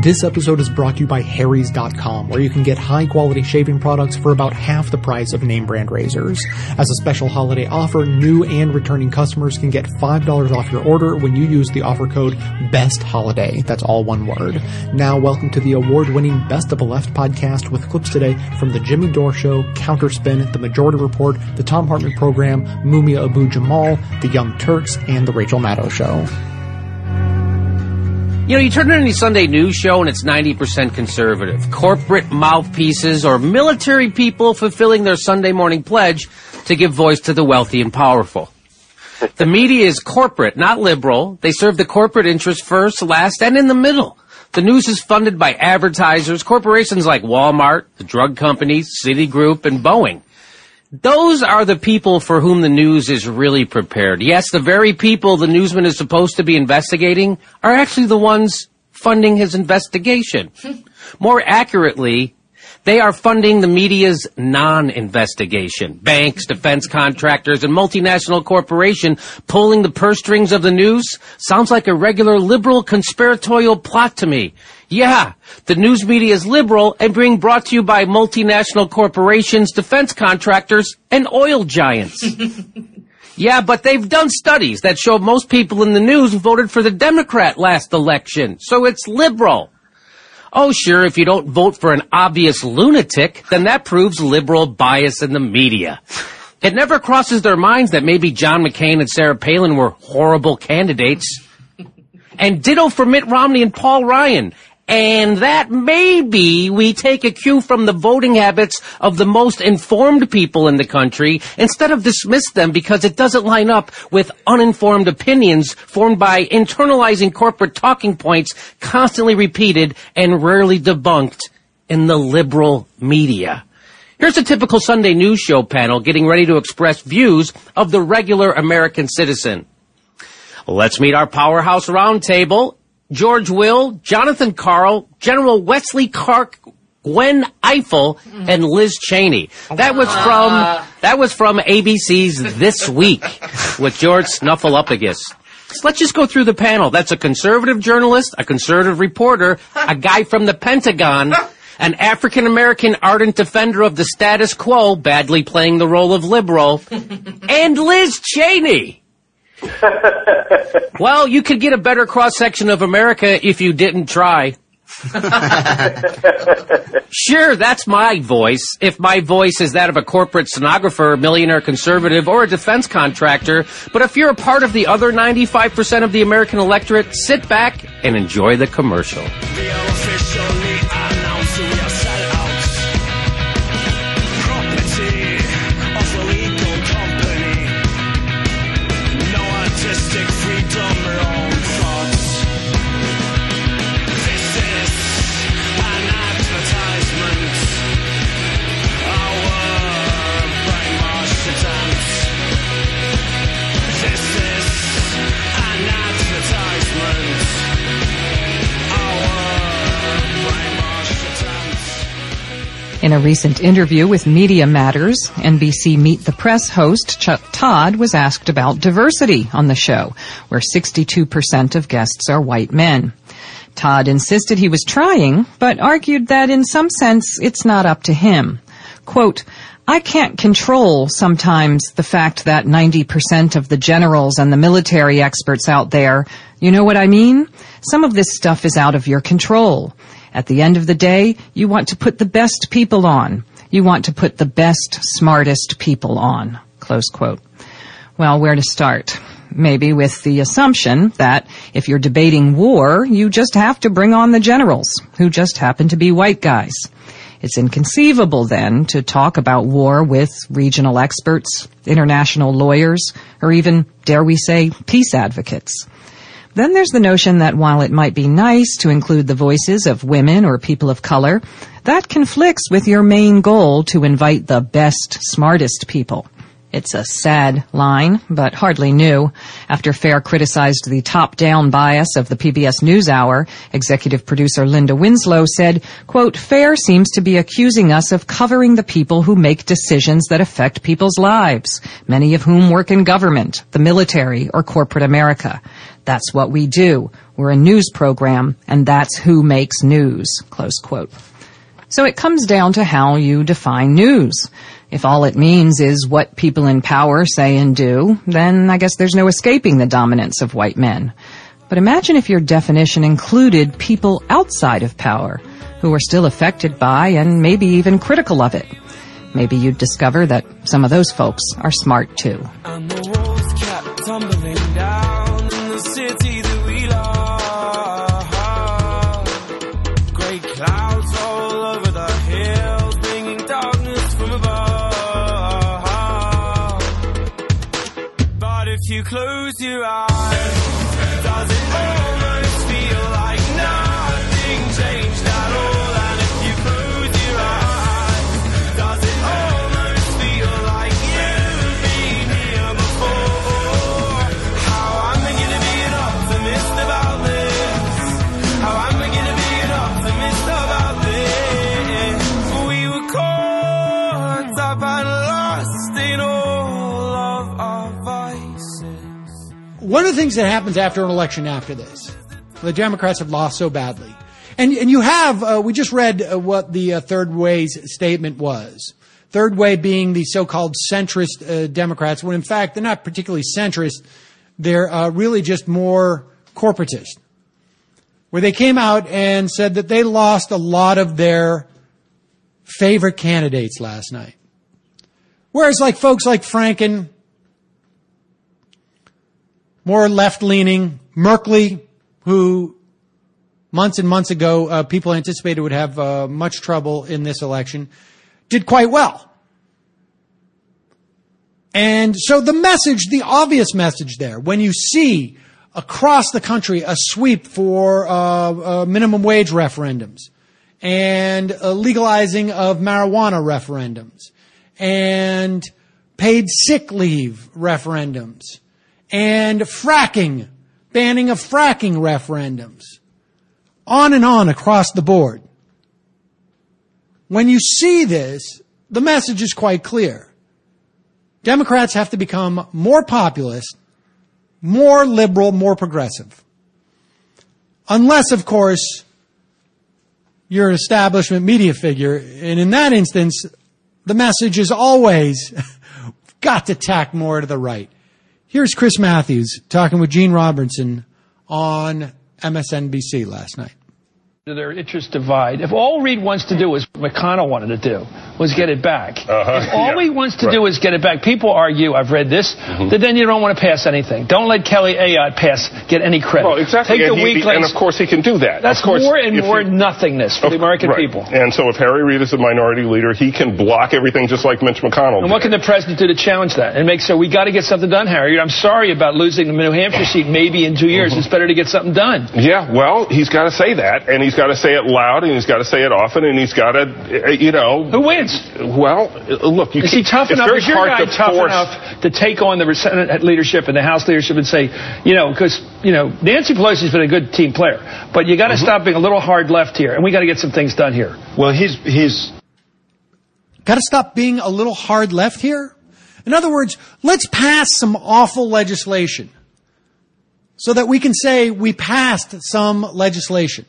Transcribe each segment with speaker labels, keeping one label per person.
Speaker 1: This episode is brought to you by Harry's.com, where you can get high quality shaving products for about half the price of name brand razors. As a special holiday offer, new and returning customers can get $5 off your order when you use the offer code BEST HOLIDAY. That's all one word. Now, welcome to the award winning Best of the Left podcast with clips today from The Jimmy Dore Show, Counterspin, The Majority Report, The Thom Hartmann Program, Mumia Abu Jamal, The Young Turks, and The Rachel Maddow Show.
Speaker 2: You know, you turn on any Sunday news show and it's 90% conservative. Corporate mouthpieces or military people fulfilling their Sunday morning pledge to give voice to the wealthy and powerful. The media is corporate, not liberal. They serve the corporate interest first, last, and in the middle. The news is funded by advertisers, corporations like Walmart, the drug companies, Citigroup, and Boeing. Those are the people for whom the news is really prepared. Yes, the very people the newsman is supposed to be investigating are actually the ones funding his investigation. More accurately, they are funding the media's non-investigation. Banks, defense contractors, and multinational corporation pulling the purse strings of the news sounds like a regular liberal conspiratorial plot to me. Yeah, the news media is liberal and being brought to you by multinational corporations, defense contractors, and oil giants. yeah, but they've done studies that show most people in the news voted for the Democrat last election, so it's liberal. Oh, sure, if you don't vote for an obvious lunatic, then that proves liberal bias in the media. It never crosses their minds that maybe John McCain and Sarah Palin were horrible candidates. And ditto for Mitt Romney and Paul Ryan. And that maybe we take a cue from the voting habits of the most informed people in the country instead of dismiss them because it doesn't line up with uninformed opinions formed by internalizing corporate talking points constantly repeated and rarely debunked in the liberal media. Here's a typical Sunday news show panel getting ready to express views of the regular American citizen. Let's meet our powerhouse roundtable George Will, Jonathan Karl, General Wesley Clark, Gwen Ifill, and Liz Cheney. That was from that was from ABC's This Week with George Snuffleupagus. So let's just go through the panel. That's a conservative journalist, a conservative reporter, a guy from the Pentagon, an African American ardent defender of the status quo, badly playing the role of liberal, and Liz Cheney. well, you could get a better cross section of America if you didn't try. sure, that's my voice. If my voice is that of a corporate stenographer, millionaire conservative, or a defense contractor, but if you're a part of the other 95% of the American electorate, sit back and enjoy the commercial.
Speaker 3: In a recent interview with Media Matters, NBC Meet the Press host Chuck Todd was asked about diversity on the show, where 62% of guests are white men. Todd insisted he was trying, but argued that in some sense it's not up to him. Quote, I can't control sometimes the fact that 90% of the generals and the military experts out there, you know what I mean? Some of this stuff is out of your control. At the end of the day, you want to put the best people on. You want to put the best, smartest people on. Close quote. Well, where to start? Maybe with the assumption that if you're debating war, you just have to bring on the generals, who just happen to be white guys. It's inconceivable then to talk about war with regional experts, international lawyers, or even, dare we say, peace advocates. Then there's the notion that while it might be nice to include the voices of women or people of color, that conflicts with your main goal to invite the best, smartest people. It's a sad line, but hardly new. After Fair criticized the top-down bias of the PBS NewsHour, executive producer Linda Winslow said, quote, Fair seems to be accusing us of covering the people who make decisions that affect people's lives, many of whom work in government, the military, or corporate America. That's what we do. We're a news program, and that's who makes news, close quote. So it comes down to how you define news. If all it means is what people in power say and do, then I guess there's no escaping the dominance of white men. But imagine if your definition included people outside of power who are still affected by and maybe even critical of it. Maybe you'd discover that some of those folks are smart too.
Speaker 4: Close your uh, eyes,
Speaker 5: One of the things that happens after an election after this, the Democrats have lost so badly. And, and you have, uh, we just read uh, what the uh, third way's statement was. Third way being the so-called centrist uh, Democrats, when in fact they're not particularly centrist. They're uh, really just more corporatist. Where they came out and said that they lost a lot of their favorite candidates last night. Whereas like folks like Franken, more left leaning. Merkley, who months and months ago uh, people anticipated would have uh, much trouble in this election, did quite well. And so the message, the obvious message there, when you see across the country a sweep for uh, uh minimum wage referendums and legalizing of marijuana referendums and paid sick leave referendums and fracking, banning of fracking referendums, on and on across the board. When you see this, the message is quite clear. Democrats have to become more populist, more liberal, more progressive. Unless, of course, you're an establishment media figure. And in that instance, the message is always got to tack more to the right. Here's Chris Matthews talking with Gene Robinson on MSNBC last night.
Speaker 6: Their interests divide. If all Reid wants to do is McConnell wanted to do, was get it back.
Speaker 7: Uh-huh.
Speaker 6: All
Speaker 7: Yeah.
Speaker 6: he wants to
Speaker 7: Right.
Speaker 6: do is get it back, people argue, I've read this,
Speaker 7: Mm-hmm.
Speaker 6: that then you don't want to pass anything. Don't let Kelly Ayotte pass, get any credit.
Speaker 7: Well, exactly.
Speaker 6: Take
Speaker 7: and,
Speaker 6: the
Speaker 7: he-
Speaker 6: weaklings.
Speaker 7: and of course he can do that.
Speaker 6: That's
Speaker 7: of course,
Speaker 6: more and more
Speaker 7: he-
Speaker 6: nothingness for
Speaker 7: of-
Speaker 6: the American
Speaker 7: right.
Speaker 6: people.
Speaker 7: And so if Harry Reid is a minority leader, he can block everything just like Mitch McConnell
Speaker 6: And what can the president do to challenge that and make so we got to get something done, Harry? I'm sorry about losing the New Hampshire seat maybe in two years.
Speaker 7: Mm-hmm.
Speaker 6: It's better to get something done.
Speaker 7: Yeah, well, he's got to say that, and he's got to say it loud, and he's got to say it often, and he's got to, you know.
Speaker 6: Who wins?
Speaker 7: Well, uh, look, you
Speaker 6: Is he tough enough?
Speaker 7: very
Speaker 6: Is your
Speaker 7: hard
Speaker 6: guy
Speaker 7: to
Speaker 6: tough
Speaker 7: force-
Speaker 6: enough to take on the Senate leadership and the House leadership and say, you know, because you know Nancy Pelosi's been a good team player, but you
Speaker 7: Mm-hmm.
Speaker 6: got to stop being a little hard left here, and we got to get some things done here.
Speaker 8: Well, he's he's
Speaker 5: Got to stop being a little hard left here. In other words, let's pass some awful legislation so that we can say we passed some legislation.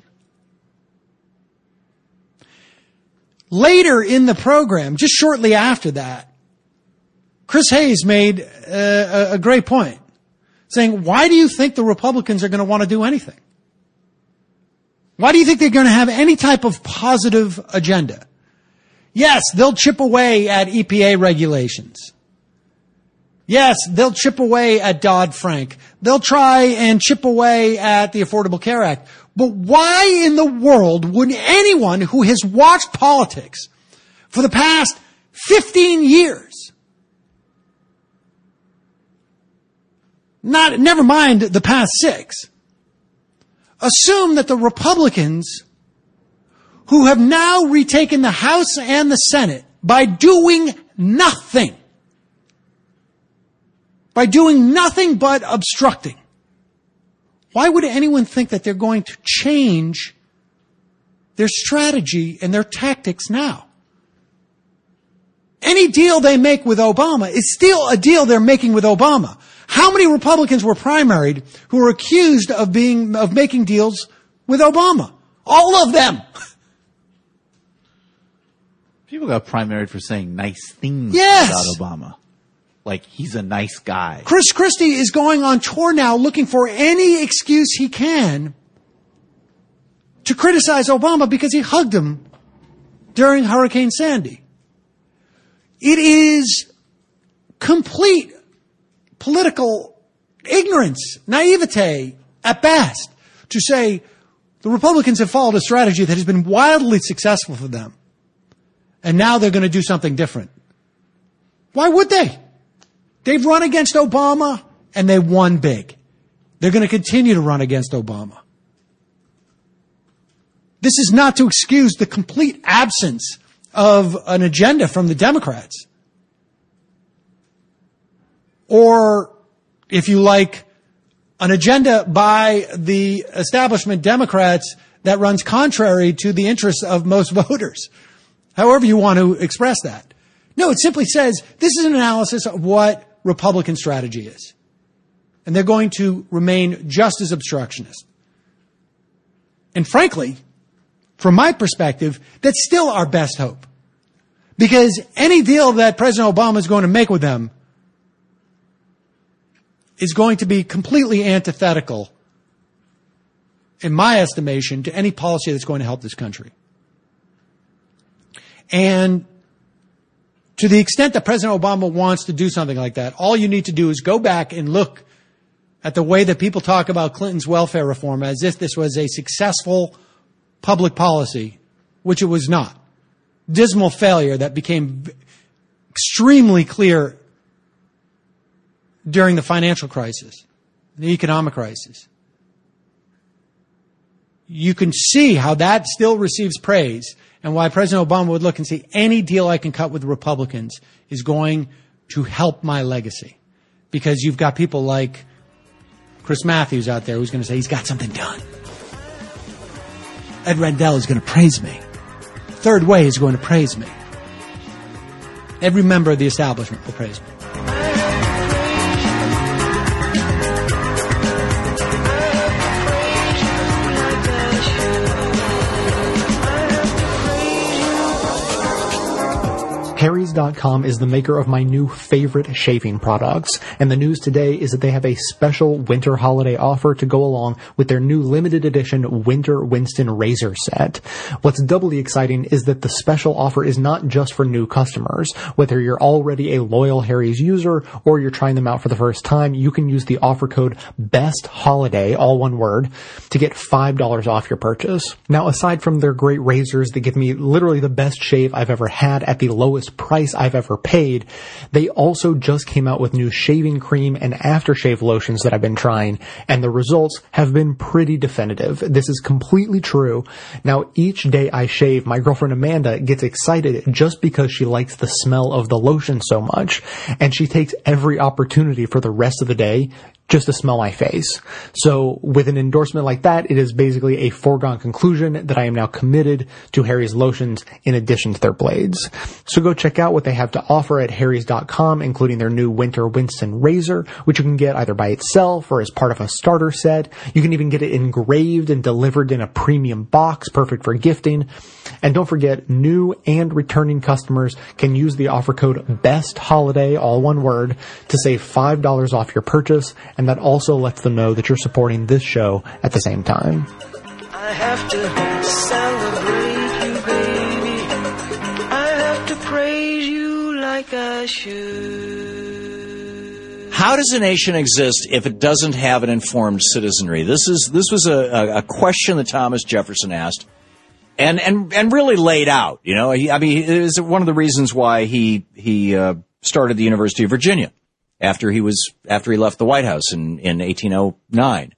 Speaker 5: Later in the program, just shortly after that, Chris Hayes made a, a great point, saying, why do you think the Republicans are going to want to do anything? Why do you think they're going to have any type of positive agenda? Yes, they'll chip away at EPA regulations. Yes, they'll chip away at Dodd-Frank. They'll try and chip away at the Affordable Care Act. But why in the world would anyone who has watched politics for the past 15 years, not, never mind the past six, assume that the Republicans who have now retaken the House and the Senate by doing nothing by doing nothing but obstructing. Why would anyone think that they're going to change their strategy and their tactics now? Any deal they make with Obama is still a deal they're making with Obama. How many Republicans were primaried who were accused of being, of making deals with Obama? All of them.
Speaker 9: People got primaried for saying nice things
Speaker 5: Yes.
Speaker 9: about Obama. Like he's a nice guy.
Speaker 5: Chris Christie is going on tour now looking for any excuse he can to criticize Obama because he hugged him during Hurricane Sandy. It is complete political ignorance, naivete at best to say the Republicans have followed a strategy that has been wildly successful for them. And now they're going to do something different. Why would they? They've run against Obama and they won big. They're going to continue to run against Obama. This is not to excuse the complete absence of an agenda from the Democrats. Or, if you like, an agenda by the establishment Democrats that runs contrary to the interests of most voters. However you want to express that. No, it simply says this is an analysis of what Republican strategy is. And they're going to remain just as obstructionist. And frankly, from my perspective, that's still our best hope. Because any deal that President Obama is going to make with them is going to be completely antithetical, in my estimation, to any policy that's going to help this country. And to the extent that President Obama wants to do something like that, all you need to do is go back and look at the way that people talk about Clinton's welfare reform as if this was a successful public policy, which it was not. Dismal failure that became extremely clear during the financial crisis, the economic crisis. You can see how that still receives praise and why President Obama would look and say any deal I can cut with Republicans is going to help my legacy. Because you've got people like Chris Matthews out there who's going to say he's got something done. Ed Rendell is going to praise me. Third Way is going to praise me. Every member of the establishment will praise me.
Speaker 1: Harry's.com is the maker of my new favorite shaving products, and the news today is that they have a special winter holiday offer to go along with their new limited edition Winter Winston Razor set. What's doubly exciting is that the special offer is not just for new customers. Whether you're already a loyal Harry's user or you're trying them out for the first time, you can use the offer code BEST HOLIDAY, all one word, to get $5 off your purchase. Now, aside from their great razors that give me literally the best shave I've ever had at the lowest price I've ever paid, they also just came out with new shaving cream and aftershave lotions that I've been trying, and the results have been pretty definitive. This is completely true. Now, each day I shave, my girlfriend Amanda gets excited just because she likes the smell of the lotion so much, and she takes every opportunity for the rest of the day just to smell my face. So with an endorsement like that, it is basically a foregone conclusion that I am now committed to Harry's lotions in addition to their blades. So go check out what they have to offer at harrys.com, including their new Winter Winston razor, which you can get either by itself or as part of a starter set. You can even get it engraved and delivered in a premium box, perfect for gifting. And don't forget, new and returning customers can use the offer code BEST HOLIDAY, all one word, to save $5 off your purchase, and that also lets them know that you're supporting this show at the same time.
Speaker 10: I have to celebrate you, baby. I have to praise you like I should.
Speaker 11: How does a nation exist if it doesn't have an informed citizenry? This is this was a, a, a question that Thomas Jefferson asked, and and and really laid out. You know, he, I mean, it is one of the reasons why he he uh, started the University of Virginia after he was after he left the White House in in 1809,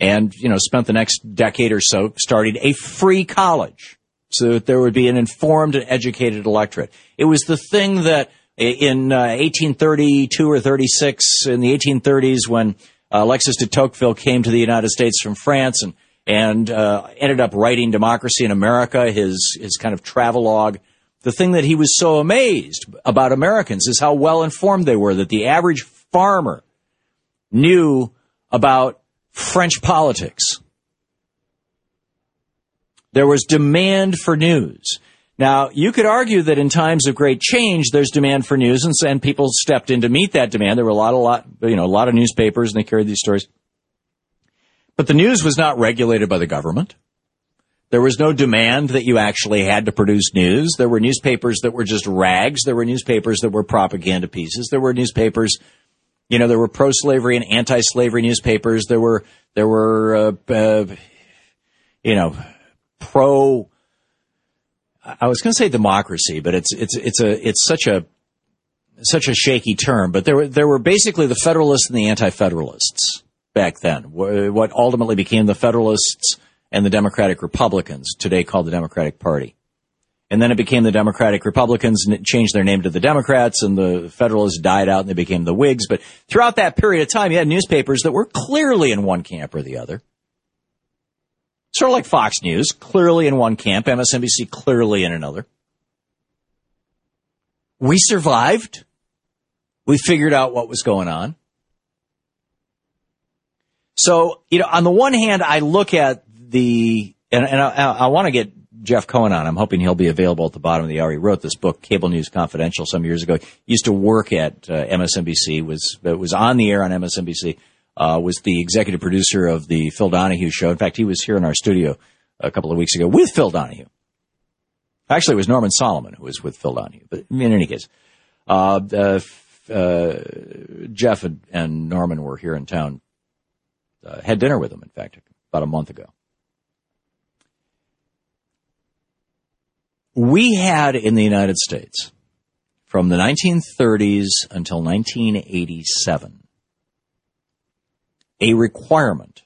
Speaker 11: and you know spent the next decade or so starting a free college so that there would be an informed and educated electorate. It was the thing that In uh, 1832 or 36, in the 1830s, when uh, Alexis de Tocqueville came to the United States from France and and uh, ended up writing Democracy in America, his his kind of travelogue. The thing that he was so amazed about Americans is how well informed they were. That the average farmer knew about French politics. There was demand for news. Now, you could argue that in times of great change, there's demand for news, and, and people stepped in to meet that demand. There were a lot, a lot, you know, a lot of newspapers, and they carried these stories. But the news was not regulated by the government. There was no demand that you actually had to produce news. There were newspapers that were just rags. There were newspapers that were propaganda pieces. There were newspapers, you know, there were pro-slavery and anti-slavery newspapers. There were, there were, uh, uh, you know, pro, I was going to say democracy, but it's, it's, it's a, it's such a, such a shaky term, but there were, there were basically the Federalists and the Anti-Federalists back then. What ultimately became the Federalists and the Democratic Republicans, today called the Democratic Party. And then it became the Democratic Republicans and it changed their name to the Democrats and the Federalists died out and they became the Whigs. But throughout that period of time, you had newspapers that were clearly in one camp or the other. Sort of like Fox News, clearly in one camp, MSNBC clearly in another. We survived. We figured out what was going on. So, you know, on the one hand, I look at the, and, and I, I want to get Jeff Cohen on. I'm hoping he'll be available at the bottom of the hour. He wrote this book, Cable News Confidential, some years ago. He used to work at uh, MSNBC, was was on the air on MSNBC, uh, was the executive producer of the Phil Donahue show. In fact, he was here in our studio a couple of weeks ago with Phil Donahue. Actually, it was Norman Solomon who was with Phil Donahue. But in any case, uh, uh, uh, Jeff and, and Norman were here in town. Uh, had dinner with him, in fact, about a month ago. We had in the United States from the 1930s until 1987 a requirement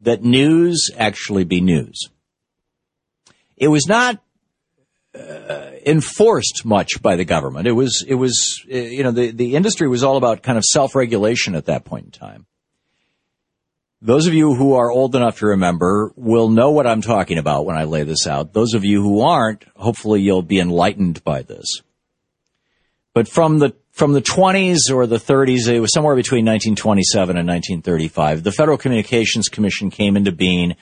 Speaker 11: that news actually be news. It was not uh, enforced much by the government. It was, it was, uh, you know, the, the industry was all about kind of self-regulation at that point in time. Those of you who are old enough to remember will know what I'm talking about when I lay this out. Those of you who aren't, hopefully you'll be enlightened by this. But from the from the 20s or the 30s, it was somewhere between 1927 and 1935. The Federal Communications Commission came into being.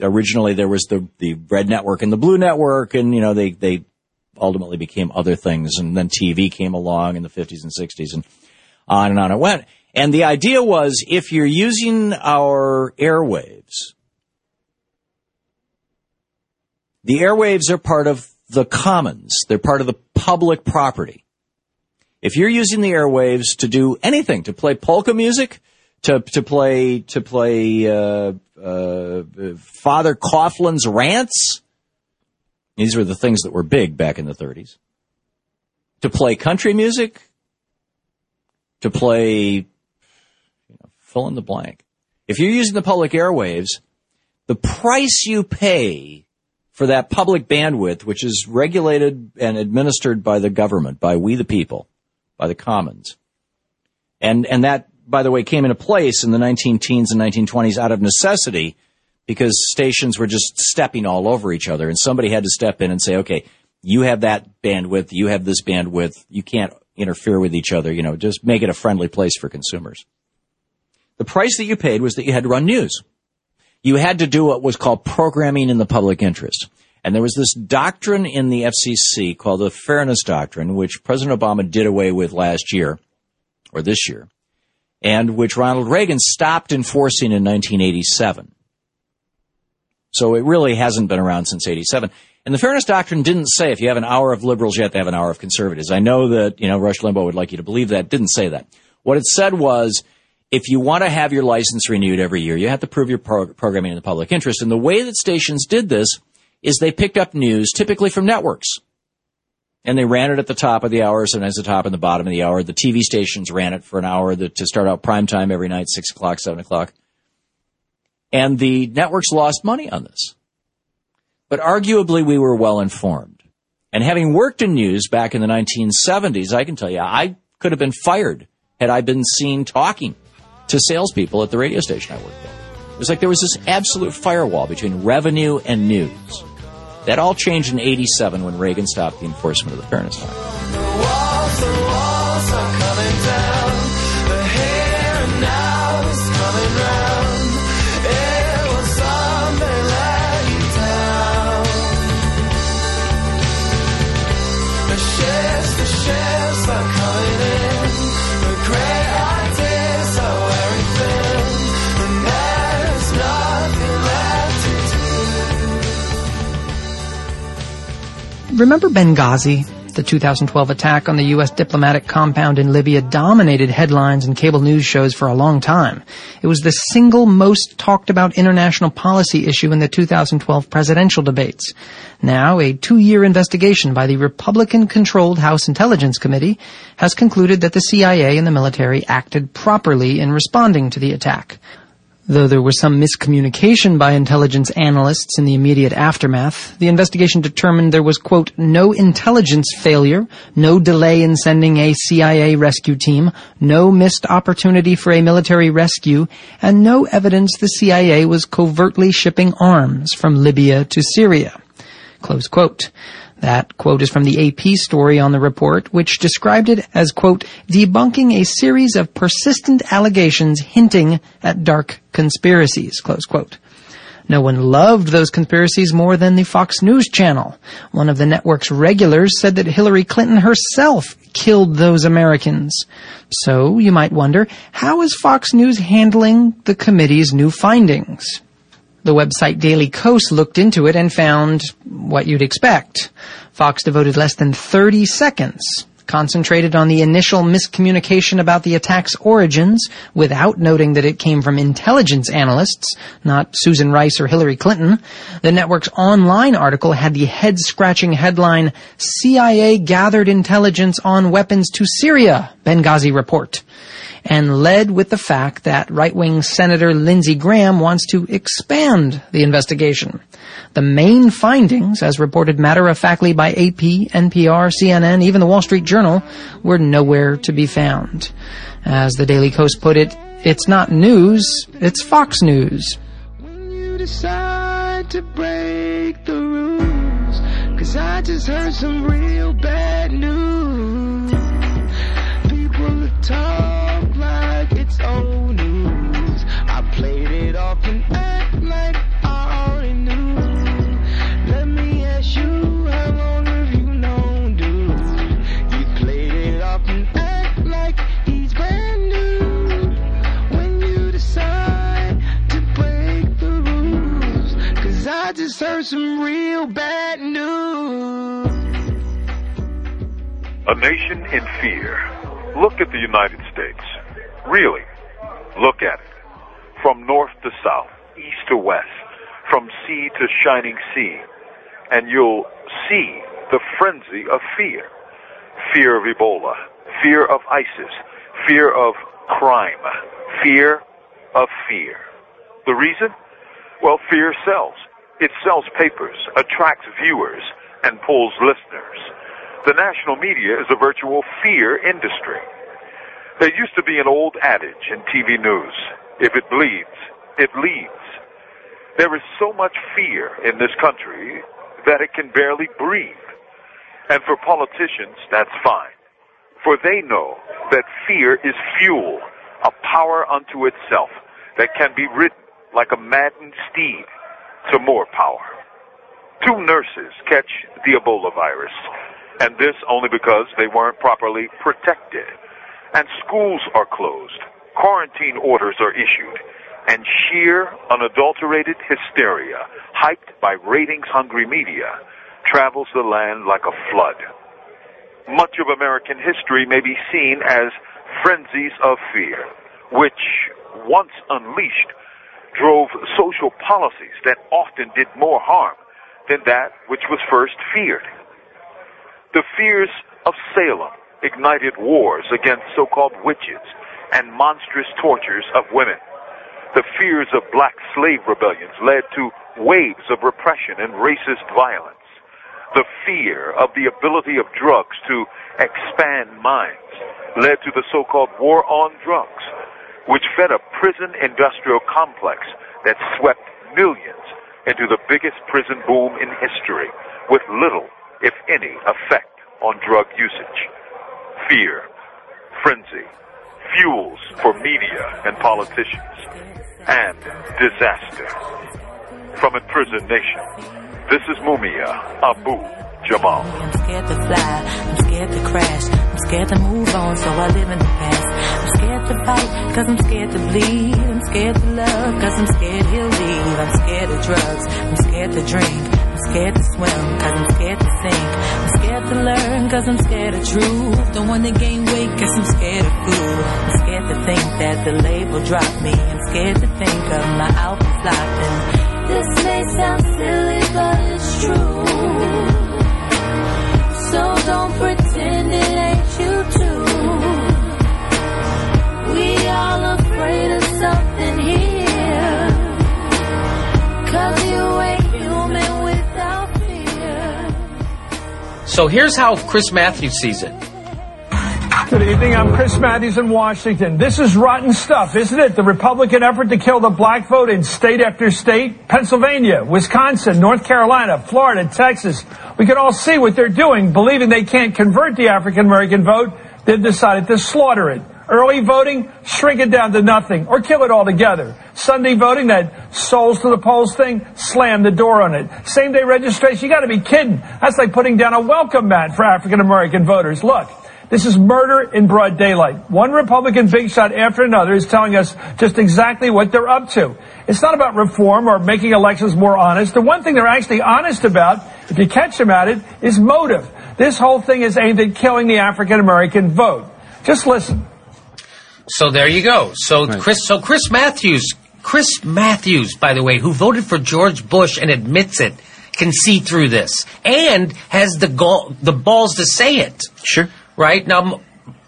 Speaker 11: Originally, there was the the Red Network and the Blue Network, and you know they they ultimately became other things, and then TV came along in the 50s and 60s, and on and on it went. And the idea was if you're using our airwaves, the airwaves are part of the commons. They're part of the public property. If you're using the airwaves to do anything, to play polka music, to, to play, to play, uh, uh, Father Coughlin's rants, these were the things that were big back in the 30s. To play country music, to play fill in the blank. If you're using the public airwaves, the price you pay for that public bandwidth, which is regulated and administered by the government, by we the people, by the commons, and and that, by the way, came into place in the 19 teens and 1920s out of necessity because stations were just stepping all over each other, and somebody had to step in and say, okay, you have that bandwidth, you have this bandwidth, you can't interfere with each other, you know, just make it a friendly place for consumers. The price that you paid was that you had to run news. You had to do what was called programming in the public interest. And there was this doctrine in the FCC called the Fairness Doctrine, which President Obama did away with last year, or this year, and which Ronald Reagan stopped enforcing in 1987. So it really hasn't been around since 87. And the Fairness Doctrine didn't say if you have an hour of liberals, you have to have an hour of conservatives. I know that, you know, Rush Limbaugh would like you to believe that. Didn't say that. What it said was, if you want to have your license renewed every year, you have to prove your pro- programming in the public interest. And the way that stations did this is they picked up news typically from networks. And they ran it at the top of the hour, sometimes the top and the bottom of the hour. The TV stations ran it for an hour to start out prime time every night, six o'clock, seven o'clock. And the networks lost money on this. But arguably we were well informed. And having worked in news back in the 1970s, I can tell you, I could have been fired had I been seen talking to salespeople at the radio station I worked at. It was like there was this absolute firewall between revenue and news. That all changed in 87 when Reagan stopped the enforcement of the Fairness Act.
Speaker 12: Remember Benghazi? The 2012 attack on the U.S. diplomatic compound in Libya dominated headlines and cable news shows for a long time. It was the single most talked about international policy issue in the 2012 presidential debates. Now, a two-year investigation by the Republican-controlled House Intelligence Committee has concluded that the CIA and the military acted properly in responding to the attack. Though there was some miscommunication by intelligence analysts in the immediate aftermath, the investigation determined there was, quote, no intelligence failure, no delay in sending a CIA rescue team, no missed opportunity for a military rescue, and no evidence the CIA was covertly shipping arms from Libya to Syria. Close quote. That quote is from the AP story on the report, which described it as, quote, debunking a series of persistent allegations hinting at dark conspiracies, close quote. No one loved those conspiracies more than the Fox News channel. One of the network's regulars said that Hillary Clinton herself killed those Americans. So, you might wonder, how is Fox News handling the committee's new findings? The website Daily Kos looked into it and found what you'd expect. Fox devoted less than 30 seconds, concentrated on the initial miscommunication about the attack's origins without noting that it came from intelligence analysts, not Susan Rice or Hillary Clinton. The network's online article had the head-scratching headline, CIA gathered intelligence on weapons to Syria, Benghazi report and led with the fact that right-wing Senator Lindsey Graham wants to expand the investigation. The main findings, as reported matter-of-factly by AP, NPR, CNN, even the Wall Street Journal, were nowhere to be found. As the Daily Kos put it, it's not news, it's Fox News.
Speaker 10: Cause I just heard some real bad news. People talk like news. I played it off and act like I already knew. Let me ask you, how long have you known, dude? You played it off and act like he's brand new. When you decide to break the rules. Cause I just heard some real bad news.
Speaker 13: A nation in fear. Look at the United States. Really, look at it. From north to south, east to west, from sea to shining sea, and you'll see the frenzy of fear. Fear of Ebola, fear of ISIS, fear of crime, fear of fear. The reason? Well, fear sells. It sells papers, attracts viewers, and pulls listeners. The national media is a virtual fear industry. There used to be an old adage in TV news if it bleeds, it leads. There is so much fear in this country that it can barely breathe. And for politicians, that's fine. For they know that fear is fuel, a power unto itself that can be ridden like a maddened steed to more power. Two nurses catch the Ebola virus, and this only because they weren't properly protected. And schools are closed, quarantine orders are issued, and sheer, unadulterated hysteria, hyped by ratings hungry media, travels the land like a flood. Much of American history may be seen as frenzies of fear, which, once unleashed, drove social policies that often did more harm than that which was first feared. The fears of Salem ignited wars against so-called witches and monstrous tortures of women. The fears of black slave rebellions led to waves of repression and racist violence. The fear of the ability of drugs to expand minds led to the so-called war on drugs, which fed a prison industrial complex that swept millions into the biggest prison boom in history with little, if any, effect on drug usage. Fear, frenzy, fuels for media and politicians, and disaster. From Imprisoned Nation, this is Mumia Abu Jamal.
Speaker 14: I'm scared to fly, I'm scared to crash, I'm scared to move on, so I live in the past. I'm scared to fight, cause I'm scared to bleed. I'm scared to love, cause I'm scared he'll leave. I'm scared of drugs, I'm scared to drink. I'm scared to swim, cause I'm scared to sink. To learn, cause I'm scared of truth. Don't wanna gain weight, cause I'm scared of food. I'm scared to think that the label dropped me. I'm scared to think of my outfit flopped. And this may sound silly, but it's true. So don't pretend it ain't
Speaker 2: So here's how Chris Matthews sees it.
Speaker 15: Good evening. I'm Chris Matthews in Washington. This is rotten stuff, isn't it? The Republican effort to kill the black vote in state after state. Pennsylvania, Wisconsin, North Carolina, Florida, Texas. We can all see what they're doing. Believing they can't convert the African American vote, they've decided to slaughter it. Early voting, shrink it down to nothing or kill it altogether. Sunday voting, that souls to the polls thing, slam the door on it. Same day registration, you gotta be kidding. That's like putting down a welcome mat for African American voters. Look, this is murder in broad daylight. One Republican big shot after another is telling us just exactly what they're up to. It's not about reform or making elections more honest. The one thing they're actually honest about, if you catch them at it, is motive. This whole thing is aimed at killing the African American vote. Just listen.
Speaker 2: So there you go. So Chris, so Chris Matthews, Chris Matthews, by the way, who voted for George Bush and admits it, can see through this and has the gall, the balls to say it.
Speaker 11: Sure.
Speaker 2: Right now,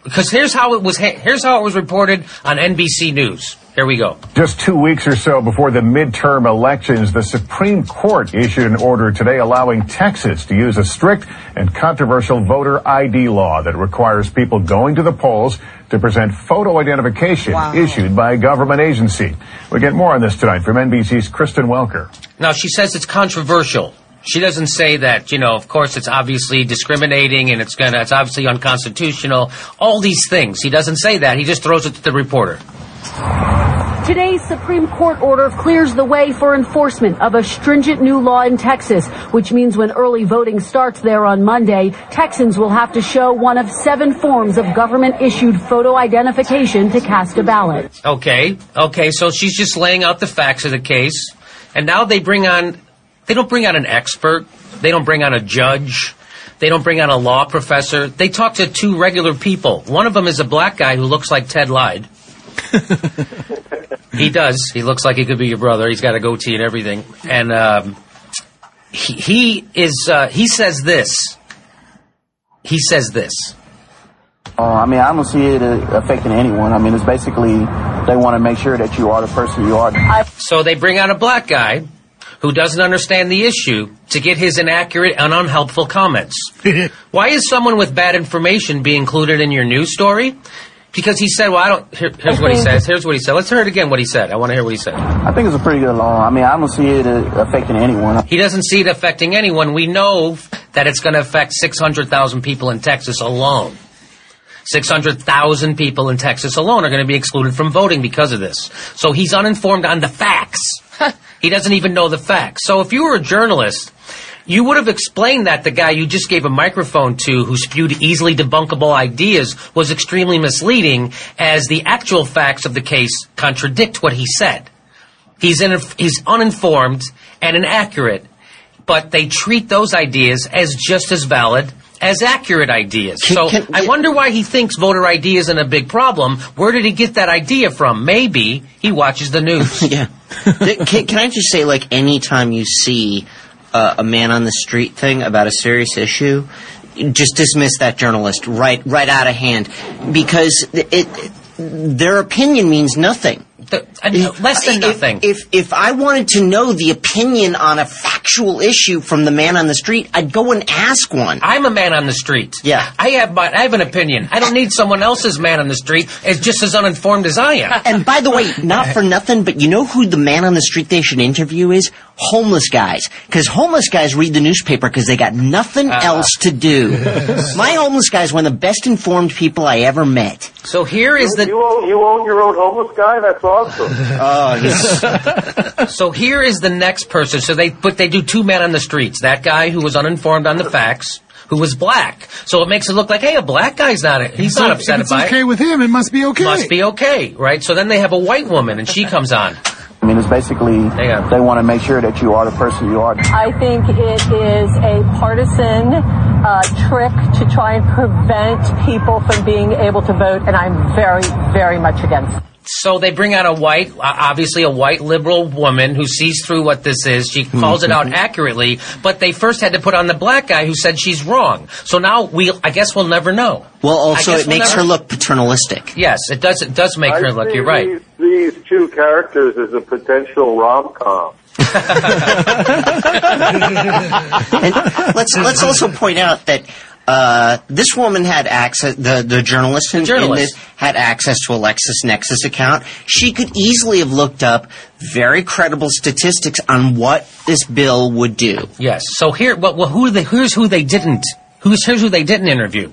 Speaker 2: because here's how it was. Here's how it was reported on NBC News. Here we go.
Speaker 16: Just two weeks or so before the midterm elections, the Supreme Court issued an order today allowing Texas to use a strict and controversial voter ID law that requires people going to the polls to present photo identification issued by a government agency. We get more on this tonight from NBC's Kristen Welker.
Speaker 2: Now she says it's controversial. She doesn't say that, you know, of course it's obviously discriminating and it's gonna, it's obviously unconstitutional. All these things. He doesn't say that. He just throws it to the reporter.
Speaker 17: Today's Supreme Court order clears the way for enforcement of a stringent new law in Texas, which means when early voting starts there on Monday, Texans will have to show one of seven forms of government issued photo identification to cast a ballot.
Speaker 2: Okay, okay, so she's just laying out the facts of the case. And now they bring on, they don't bring on an expert. They don't bring on a judge. They don't bring on a law professor. They talk to two regular people. One of them is a black guy who looks like Ted Lyde. he does. He looks like he could be your brother. He's got a goatee and everything. And um, he, he is. Uh, he says this. He says this.
Speaker 18: Uh, I mean, I don't see it uh, affecting anyone. I mean, it's basically they want to make sure that you are the person you are.
Speaker 2: So they bring out a black guy who doesn't understand the issue to get his inaccurate and unhelpful comments. Why is someone with bad information be included in your news story? Because he said, well, I don't, here, here's what he says, here's what he said. Let's hear it again, what he said. I want to hear what he said.
Speaker 18: I think it's a pretty good law. I mean, I don't see it uh, affecting anyone.
Speaker 2: He doesn't see it affecting anyone. We know that it's going to affect 600,000 people in Texas alone. 600,000 people in Texas alone are going to be excluded from voting because of this. So he's uninformed on the facts. he doesn't even know the facts. So if you were a journalist, you would have explained that the guy you just gave a microphone to who spewed easily debunkable ideas was extremely misleading as the actual facts of the case contradict what he said. He's, in, he's uninformed and inaccurate, but they treat those ideas as just as valid as accurate ideas. so I wonder why he thinks voter ID isn't a big problem. Where did he get that idea from? Maybe he watches the news.
Speaker 19: yeah. can, can I just say, like, anytime you see uh, a man on the street thing about a serious issue, just dismiss that journalist right right out of hand because it, their opinion means nothing.
Speaker 2: the, mean, less than nothing.
Speaker 19: If if I wanted to know the opinion on a factual issue from the man on the street, I'd go and ask one.
Speaker 2: I'm a man on the street.
Speaker 19: Yeah.
Speaker 2: I have my, I have an opinion. I don't need someone else's man on the street as just as uninformed as I am.
Speaker 19: And by the way, not for nothing, but you know who the man on the street they should interview is? Homeless guys. Because homeless guys read the newspaper because they got nothing
Speaker 2: Uh-huh.
Speaker 19: else to do. My homeless guy is one of the best informed people I ever met.
Speaker 2: So here is the
Speaker 20: You own, you own your own homeless guy? That's awesome.
Speaker 19: Oh,
Speaker 2: so here is the next person. So they but they do two men on the streets. That guy who was uninformed on the facts, who was black. So it makes it look like, hey, a black guy's not it. He's not upset
Speaker 21: if it's
Speaker 2: by
Speaker 21: okay
Speaker 2: it.
Speaker 21: with him, it must be okay.
Speaker 2: Must be okay, right? So then they have a white woman, and she comes on.
Speaker 18: I mean, it's basically they want to make sure that you are the person you are.
Speaker 22: I think it is a partisan uh, trick to try and prevent people from being able to vote, and I'm very, very much against it.
Speaker 2: So they bring out a white, uh, obviously a white liberal woman who sees through what this is. She calls it out accurately, but they first had to put on the black guy who said she's wrong. So now we, I guess we'll never know.
Speaker 19: Well, also it
Speaker 2: we'll
Speaker 19: makes
Speaker 2: never-
Speaker 19: her look paternalistic.
Speaker 2: Yes, it does. It does make
Speaker 20: I
Speaker 2: her look. You're right.
Speaker 20: These, these two characters as a potential rom-com.
Speaker 19: and let's let's also point out that uh, this woman had access. The the journalist in, in this had access to a LexisNexis account. She could easily have looked up very credible statistics on what this bill would do.
Speaker 2: Yes. So here, well, well who they, here's who they didn't. Who's here's who they didn't interview.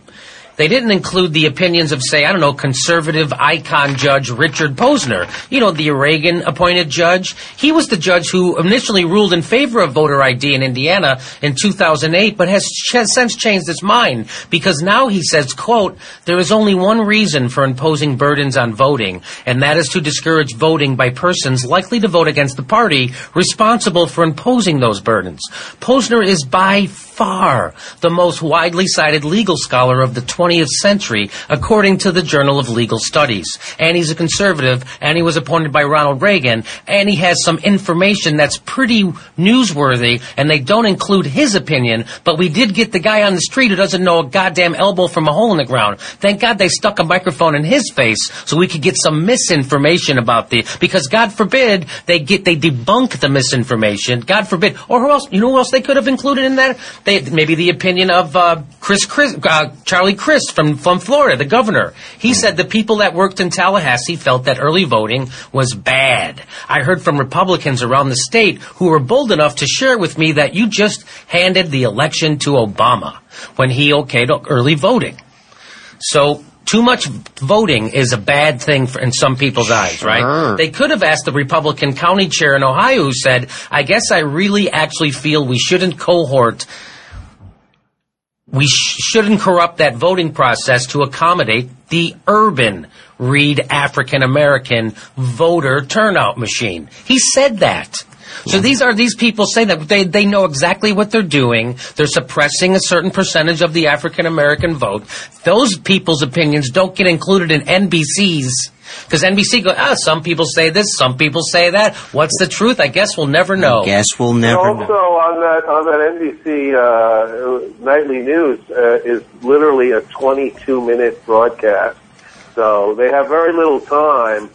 Speaker 2: They didn't include the opinions of, say, I don't know, conservative icon judge Richard Posner. You know, the Reagan appointed judge. He was the judge who initially ruled in favor of voter ID in Indiana in 2008, but has, has since changed his mind because now he says, quote, there is only one reason for imposing burdens on voting, and that is to discourage voting by persons likely to vote against the party responsible for imposing those burdens. Posner is by far the most widely cited legal scholar of the 20th century, according to the Journal of Legal Studies. And he's a conservative, and he was appointed by Ronald Reagan, and he has some information that's pretty newsworthy, and they don't include his opinion, but we did get the guy on the street who doesn't know a goddamn elbow from a hole in the ground. Thank God they stuck a microphone in his face so we could get some misinformation about the, because God forbid they get, they debunk the misinformation. God forbid. Or who else, you know who else they could have included in that? They, maybe the opinion of, uh, Chris, Chris, uh, Charlie Crist from, from Florida, the governor. He hmm. said the people that worked in Tallahassee felt that early voting was bad. I heard from Republicans around the state who were bold enough to share with me that you just handed the election to Obama when he okayed early voting. So too much voting is a bad thing for, in some people's eyes, right? They could have asked the Republican county chair in Ohio who said, I guess I really actually feel we shouldn't cohort we sh- shouldn't corrupt that voting process to accommodate the urban read African American voter turnout machine. He said that. So these are these people say that they, they know exactly what they're doing. They're suppressing a certain percentage of the African American vote. Those people's opinions don't get included in NBC's because NBC go, ah, some people say this, some people say that. What's the truth? I guess we'll never know.
Speaker 19: I Guess we'll never
Speaker 20: And also on that on that NBC uh, nightly news uh, is literally a 22 minute broadcast, so they have very little time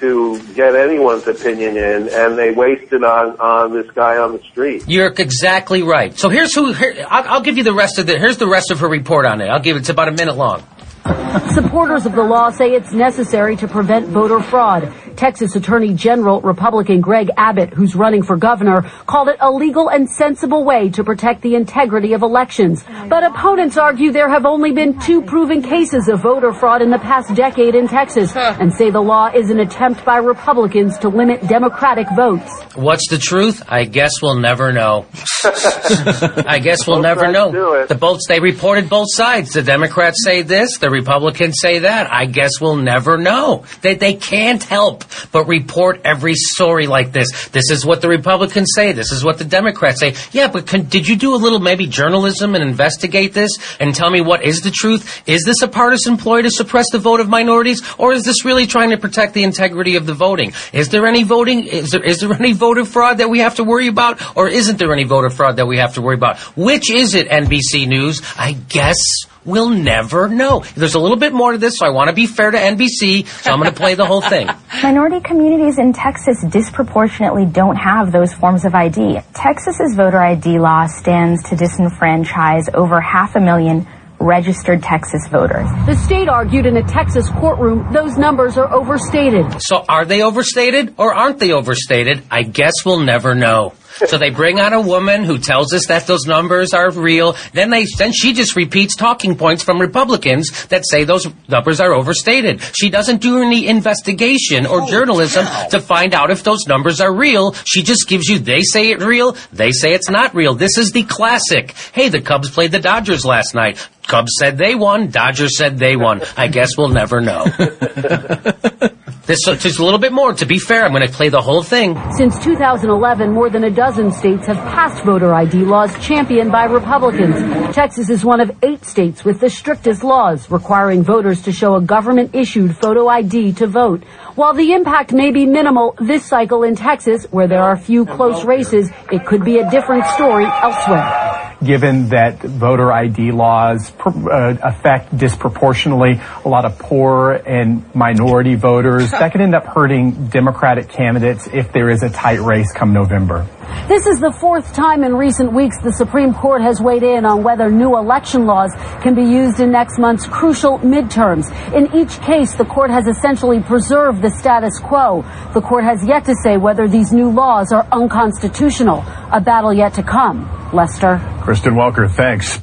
Speaker 20: to get anyone's opinion in, and they waste it on on this guy on the street.
Speaker 2: You're exactly right. So here's who. Here, I'll, I'll give you the rest of the. Here's the rest of her report on it. I'll give it. It's about a minute long.
Speaker 17: Supporters of the law say it's necessary to prevent voter fraud. Texas Attorney General Republican Greg Abbott, who's running for governor, called it a legal and sensible way to protect the integrity of elections. But opponents argue there have only been two proven cases of voter fraud in the past decade in Texas and say the law is an attempt by Republicans to limit Democratic votes.
Speaker 2: What's the truth? I guess we'll never know. I guess we'll never know. The both they reported both sides. The Democrats say this, the Republicans say that. I guess we'll never know. They they can't help but report every story like this. This is what the Republicans say. This is what the Democrats say. Yeah, but can, did you do a little maybe journalism and investigate this and tell me what is the truth? Is this a partisan ploy to suppress the vote of minorities, or is this really trying to protect the integrity of the voting? Is there any voting? Is there is there any voter fraud that we have to worry about, or isn't there any voter fraud that we have to worry about? Which is it? NBC News. I guess We'll never know. There's a little bit more to this, so I want to be fair to NBC, so I'm going to play the whole thing.
Speaker 21: Minority communities in Texas disproportionately don't have those forms of ID. Texas's voter ID law stands to disenfranchise over half a million registered Texas voters.
Speaker 17: The state argued in a Texas courtroom those numbers are overstated.
Speaker 2: So are they overstated or aren't they overstated? I guess we'll never know. So they bring on a woman who tells us that those numbers are real. Then they then she just repeats talking points from Republicans that say those numbers are overstated. She doesn't do any investigation or journalism to find out if those numbers are real. She just gives you they say it real, they say it's not real. This is the classic. Hey, the Cubs played the Dodgers last night. Cubs said they won, Dodgers said they won. I guess we'll never know. This is just a little bit more. To be fair, I'm going to play the whole thing.
Speaker 17: Since 2011, more than a dozen states have passed voter ID laws championed by Republicans. Texas is one of eight states with the strictest laws requiring voters to show a government issued photo ID to vote. While the impact may be minimal this cycle in Texas, where there are few close races, it could be a different story elsewhere.
Speaker 23: Given that voter ID laws uh, affect disproportionately a lot of poor and minority voters. That could end up hurting Democratic candidates if there is a tight race come November.
Speaker 17: This is the fourth time in recent weeks the Supreme Court has weighed in on whether new election laws can be used in next month's crucial midterms. In each case, the court has essentially preserved the status quo. The court has yet to say whether these new laws are unconstitutional. A battle yet to come. Lester.
Speaker 16: Kristen Welker, thanks.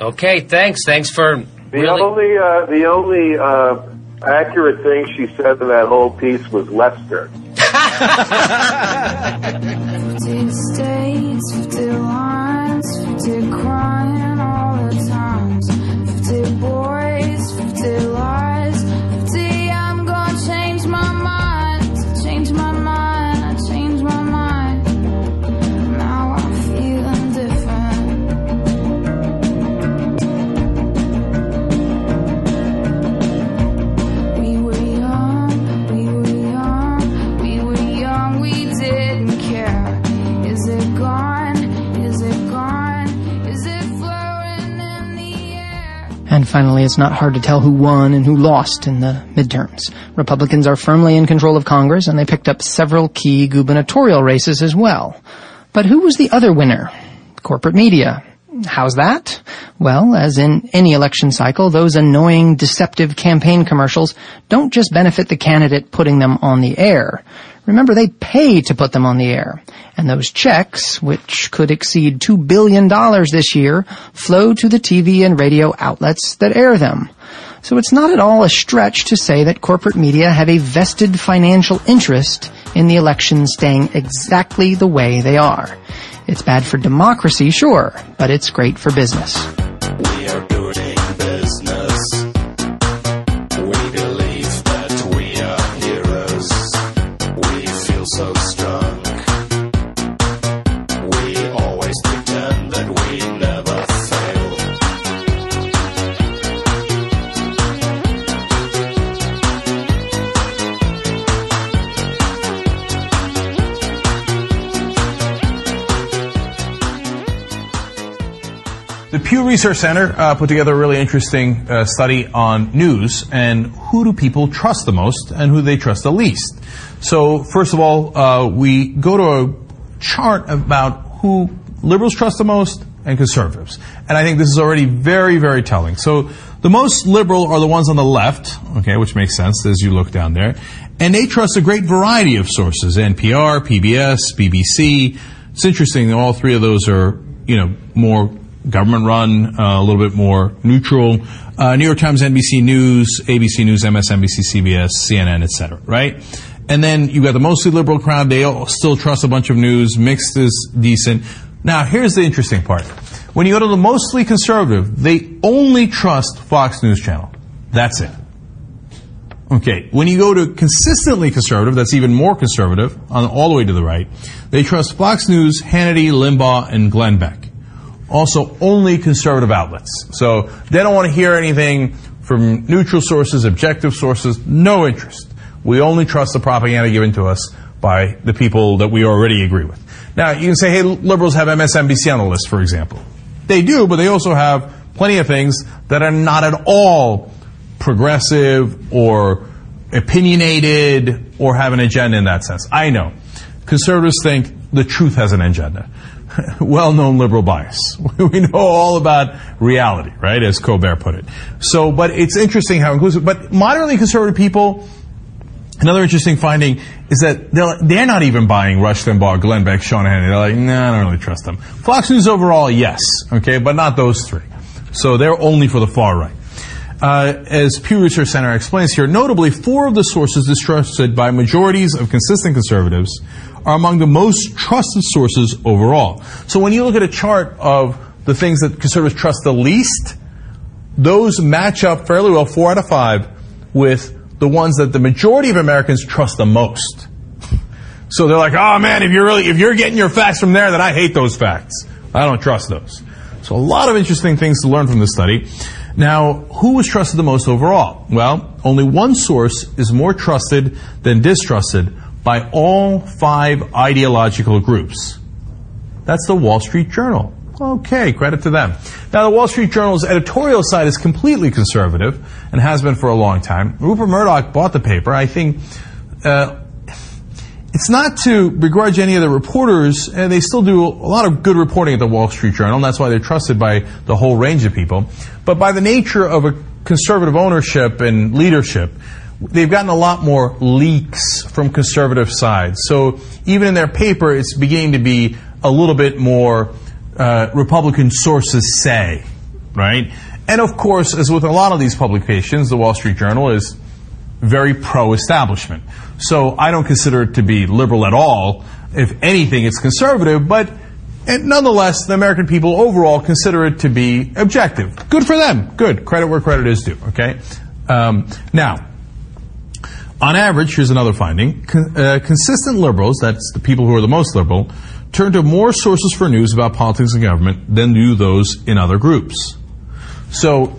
Speaker 2: Okay, thanks. Thanks for
Speaker 20: The only uh, the only uh, accurate thing she said in that whole piece was Lester.
Speaker 10: 50 states, 50 lines, 50 crying all the times. 50 boys, 50
Speaker 12: And finally, it's not hard to tell who won and who lost in the midterms. Republicans are firmly in control of Congress, and they picked up several key gubernatorial races as well. But who was the other winner? Corporate media. How's that? Well, as in any election cycle, those annoying, deceptive campaign commercials don't just benefit the candidate putting them on the air. Remember, they pay to put them on the air. And those checks, which could exceed $2 billion this year, flow to the TV and radio outlets that air them. So it's not at all a stretch to say that corporate media have a vested financial interest in the elections staying exactly the way they are. It's bad for democracy, sure, but it's great for business.
Speaker 24: The Pew Research Center uh, put together a really interesting uh, study on news and who do people trust the most and who they trust the least. So, first of all, uh, we go to a chart about who liberals trust the most and conservatives. And I think this is already very, very telling. So, the most liberal are the ones on the left, okay, which makes sense as you look down there. And they trust a great variety of sources NPR, PBS, BBC. It's interesting that all three of those are, you know, more government run, uh, a little bit more neutral. Uh, New York Times, NBC News, ABC News, MSNBC, CBS, CNN, etc. Right? And then you got the mostly liberal crowd. They still trust a bunch of news. Mixed is decent. Now, here's the interesting part. When you go to the mostly conservative, they only trust Fox News Channel. That's it. Okay. When you go to consistently conservative, that's even more conservative, on all the way to the right, they trust Fox News, Hannity, Limbaugh, and Glenn Beck also only conservative outlets. So they don't want to hear anything from neutral sources, objective sources, no interest. We only trust the propaganda given to us by the people that we already agree with. Now, you can say, hey, liberals have MSNBC on the list, for example. They do, but they also have plenty of things that are not at all progressive or opinionated or have an agenda in that sense. I know. Conservatives think the truth has an agenda. well known liberal bias. we know all about reality, right? As Colbert put it. So, but it's interesting how inclusive, but moderately conservative people, another interesting finding is that they're, they're not even buying Rush Limbaugh, Glenn Beck, Sean Hannity. They're like, nah, I don't really trust them. Fox News overall, yes, okay, but not those three. So they're only for the far right. Uh, as Pew Research Center explains here, notably, four of the sources distrusted by majorities of consistent conservatives are among the most trusted sources overall. So when you look at a chart of the things that conservatives trust the least, those match up fairly well, four out of five, with the ones that the majority of Americans trust the most. So they're like, oh man, if you're really, if you're getting your facts from there, then I hate those facts. I don't trust those. So a lot of interesting things to learn from this study. Now, who was trusted the most overall? Well, only one source is more trusted than distrusted by all five ideological groups. That's the Wall Street Journal. Okay, credit to them. Now, the Wall Street Journal's editorial side is completely conservative and has been for a long time. Rupert Murdoch bought the paper. I think uh, it's not to begrudge any of the reporters, and they still do a lot of good reporting at the Wall Street Journal, and that's why they're trusted by the whole range of people. But by the nature of a conservative ownership and leadership, they've gotten a lot more leaks from conservative sides. So even in their paper, it's beginning to be a little bit more uh, Republican sources say, right? And of course, as with a lot of these publications, the Wall Street Journal is very pro-establishment. So I don't consider it to be liberal at all. If anything, it's conservative, but nonetheless, the American people overall consider it to be objective. Good for them. Good. Credit where credit is due. Okay. Um, now, on average, here's another finding: Con- uh, consistent liberals, that's the people who are the most liberal, turn to more sources for news about politics and government than do those in other groups. So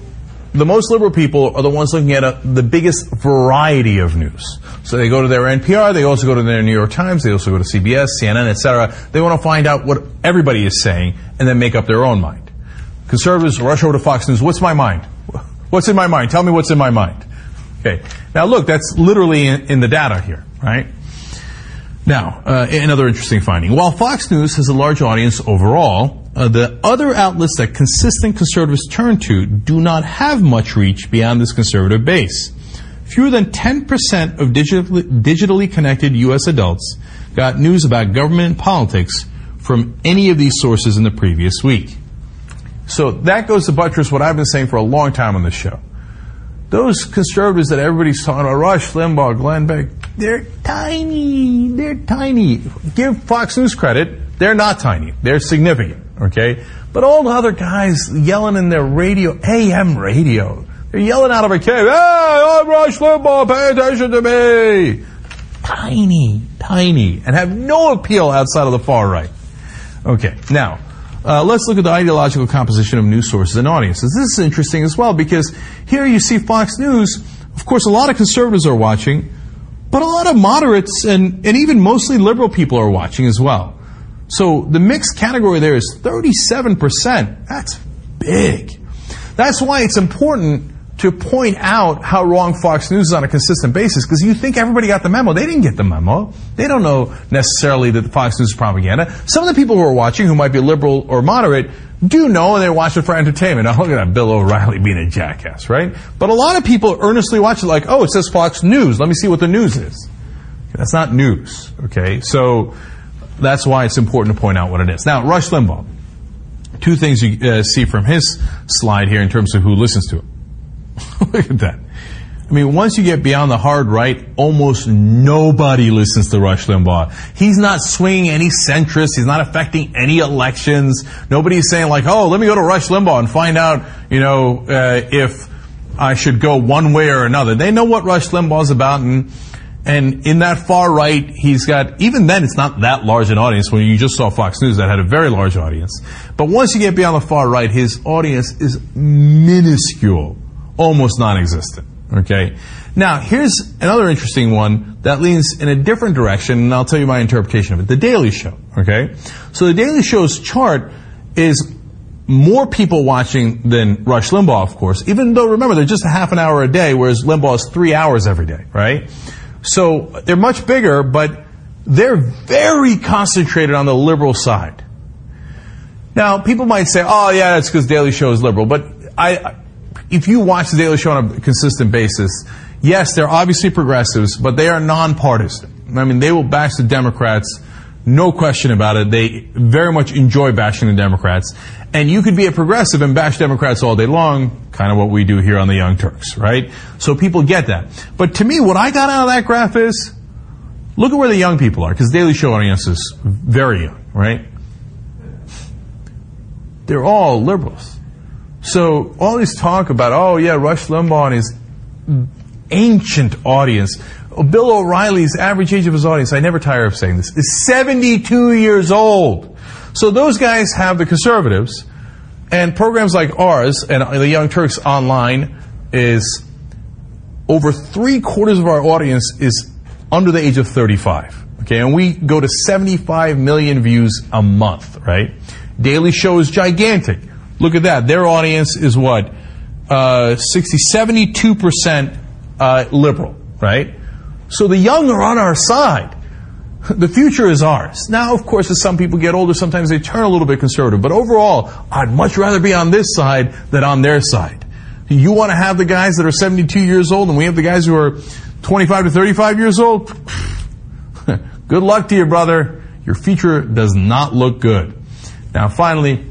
Speaker 24: the most liberal people are the ones looking at a, the biggest variety of news. So they go to their NPR, they also go to their New York Times, they also go to CBS, CNN, etc. They want to find out what everybody is saying and then make up their own mind. Conservatives rush over to Fox News. What's my mind? What's in my mind? Tell me what's in my mind. Okay. Now look, that's literally in, in the data here, right? Now, uh, another interesting finding. While Fox News has a large audience overall, uh, the other outlets that consistent conservatives turn to do not have much reach beyond this conservative base. Fewer than 10% of digitally, digitally connected U.S. adults got news about government and politics from any of these sources in the previous week. So that goes to buttress what I've been saying for a long time on this show. Those conservatives that everybody's talking about, Rush Limbaugh, Glenn Beck, they're tiny. They're tiny. Give Fox News credit. They're not tiny. They're significant. Okay? But all the other guys yelling in their radio, AM radio, they're yelling out of a cave, Hey, I'm Rush Limbaugh, pay attention to me. Tiny, tiny, and have no appeal outside of the far right. Okay, now, uh, let's look at the ideological composition of news sources and audiences. This is interesting as well because here you see Fox News. Of course, a lot of conservatives are watching, but a lot of moderates and, and even mostly liberal people are watching as well. So the mixed category there is 37%. That's big. That's why it's important to point out how wrong Fox News is on a consistent basis because you think everybody got the memo. They didn't get the memo. They don't know necessarily that Fox News is propaganda. Some of the people who are watching, who might be liberal or moderate, do know and they watch it for entertainment. Now look at that Bill O'Reilly being a jackass, right? But a lot of people earnestly watch it like, oh, it says Fox News. Let me see what the news is. That's not news, okay? So that's why it's important to point out what it is. Now, Rush Limbaugh. Two things you uh, see from his slide here in terms of who listens to him. Look at that. I mean, once you get beyond the hard right, almost nobody listens to Rush Limbaugh. He's not swinging any centrists. He's not affecting any elections. Nobody's saying like, oh, let me go to Rush Limbaugh and find out, you know, uh, if I should go one way or another. They know what Rush Limbaugh's about and, and in that far right, he's got, even then it's not that large an audience when you just saw Fox News that had a very large audience. But once you get beyond the far right, his audience is minuscule almost non-existent. Okay. Now, here's another interesting one that leans in a different direction, and I'll tell you my interpretation of it. The Daily Show. Okay. So the Daily Show's chart is more people watching than Rush Limbaugh, of course, even though, remember, they're just a half an hour a day, whereas Limbaugh is three hours every day, right? So they're much bigger, but they're very concentrated on the liberal side. Now, people might say, oh, yeah, that's because Daily Show is liberal. But I, if you watch the Daily Show on a consistent basis, yes, they're obviously progressives, but they are nonpartisan. I mean, they will bash the Democrats, no question about it. They very much enjoy bashing the Democrats. And you could be a progressive and bash Democrats all day long, kind of what we do here on the Young Turks, right? So people get that. But to me, what I got out of that graph is, look at where the young people are, because Daily Show audience is very young, right? They're all liberals. So all this talk about, oh yeah, Rush Limbaugh and his ancient audience. Bill O'Reilly's average age of his audience, I never tire of saying this, is 72 years old. So those guys have the conservatives, and programs like ours and the Young Turks online is over three quarters of our audience is under the age of 35. Okay, and we go to 75 million views a month, right? Daily Show is gigantic. Look at that. Their audience is what? Uh, 60, 72% uh, liberal, right? So the young are on our side. The future is ours. Now, of course, as some people get older, sometimes they turn a little bit conservative. But overall, I'd much rather be on this side than on their side. You want to have the guys that are 72 years old, and we have the guys who are 25 to 35 years old? good luck to you, brother. Your future does not look good. Now, finally,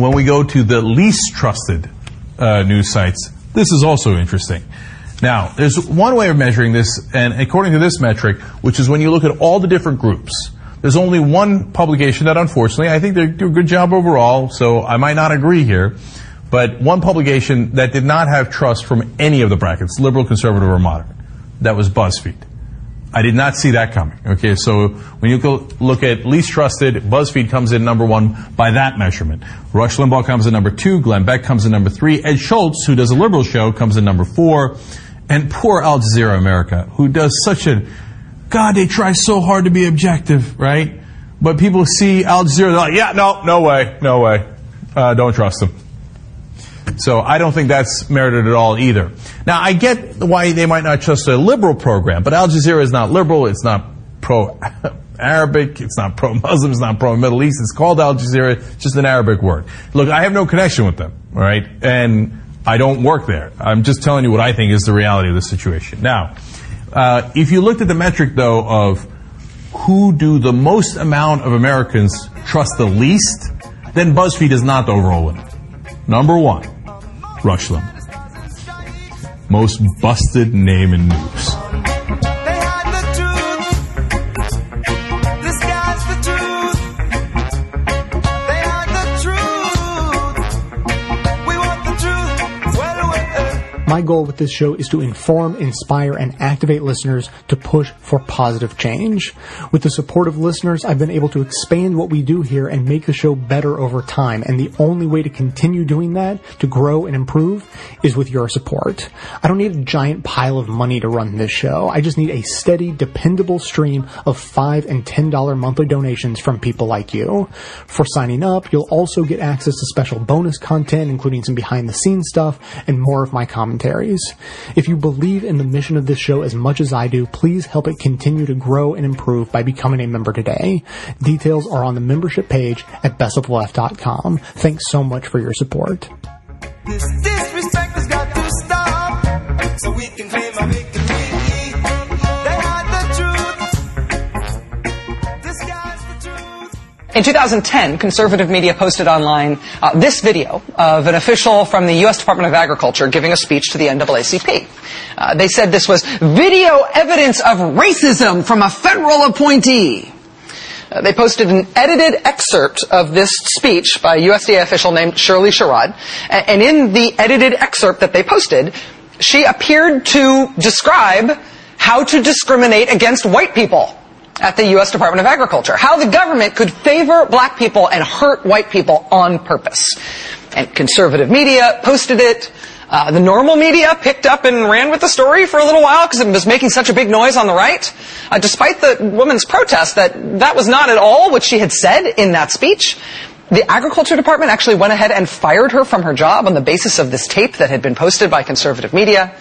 Speaker 24: when we go to the least trusted uh, news sites, this is also interesting. Now, there's one way of measuring this, and according to this metric, which is when you look at all the different groups, there's only one publication that unfortunately, I think they do a good job overall, so I might not agree here, but one publication that did not have trust from any of the brackets, liberal, conservative, or moderate. That was BuzzFeed. I did not see that coming. Okay, so when you look at least trusted, BuzzFeed comes in number one by that measurement. Rush Limbaugh comes in number two. Glenn Beck comes in number three. Ed Schultz, who does a liberal show, comes in number four. And poor Al Jazeera America, who does such a, God, they try so hard to be objective, right? But people see Al Jazeera, they're like, yeah, no, no way, no way. Uh, don't trust them. So I don't think that's merited at all either. Now I get why they might not trust a liberal program, but Al Jazeera is not liberal. It's not pro Arabic. It's not pro Muslim. It's not pro Middle East. It's called Al Jazeera. It's just an Arabic word. Look, I have no connection with them, all right, and I don't work there. I'm just telling you what I think is the reality of the situation. Now, uh, if you looked at the metric though of who do the most amount of Americans trust the least, then BuzzFeed is not the overall winner. Number one, Rush Limbaugh. Most busted name in news.
Speaker 1: My goal with this show is to inform, inspire, and activate listeners to push for positive change. With the support of listeners, I've been able to expand what we do here and make the show better over time. And the only way to continue doing that, to grow and improve, is with your support. I don't need a giant pile of money to run this show. I just need a steady, dependable stream of 5 and $10 monthly donations from people like you. For signing up, you'll also get access to special bonus content, including some behind the scenes stuff and more of my commentaries. If you believe in the mission of this show as much as I do, please help it continue to grow and improve by becoming a member today. Details are on the membership page at bestofleft.com. Thanks so much for your support.
Speaker 10: This disrespect has got to stop so we can
Speaker 25: In 2010, conservative media posted online uh, this video of an official from the U.S. Department of Agriculture giving a speech to the NAACP. Uh, they said this was video evidence of racism from a federal appointee. Uh, they posted an edited excerpt of this speech by a USDA official named Shirley Sherrod. And in the edited excerpt that they posted, she appeared to describe how to discriminate against white people at the U.S. Department of Agriculture. How the government could favor black people and hurt white people on purpose. And conservative media posted it. Uh, the normal media picked up and ran with the story for a little while because it was making such a big noise on the right. Uh, despite the woman's protest that that was not at all what she had said in that speech. the agriculture department actually went ahead and fired her from her job on the basis of this tape that had been posted by conservative media.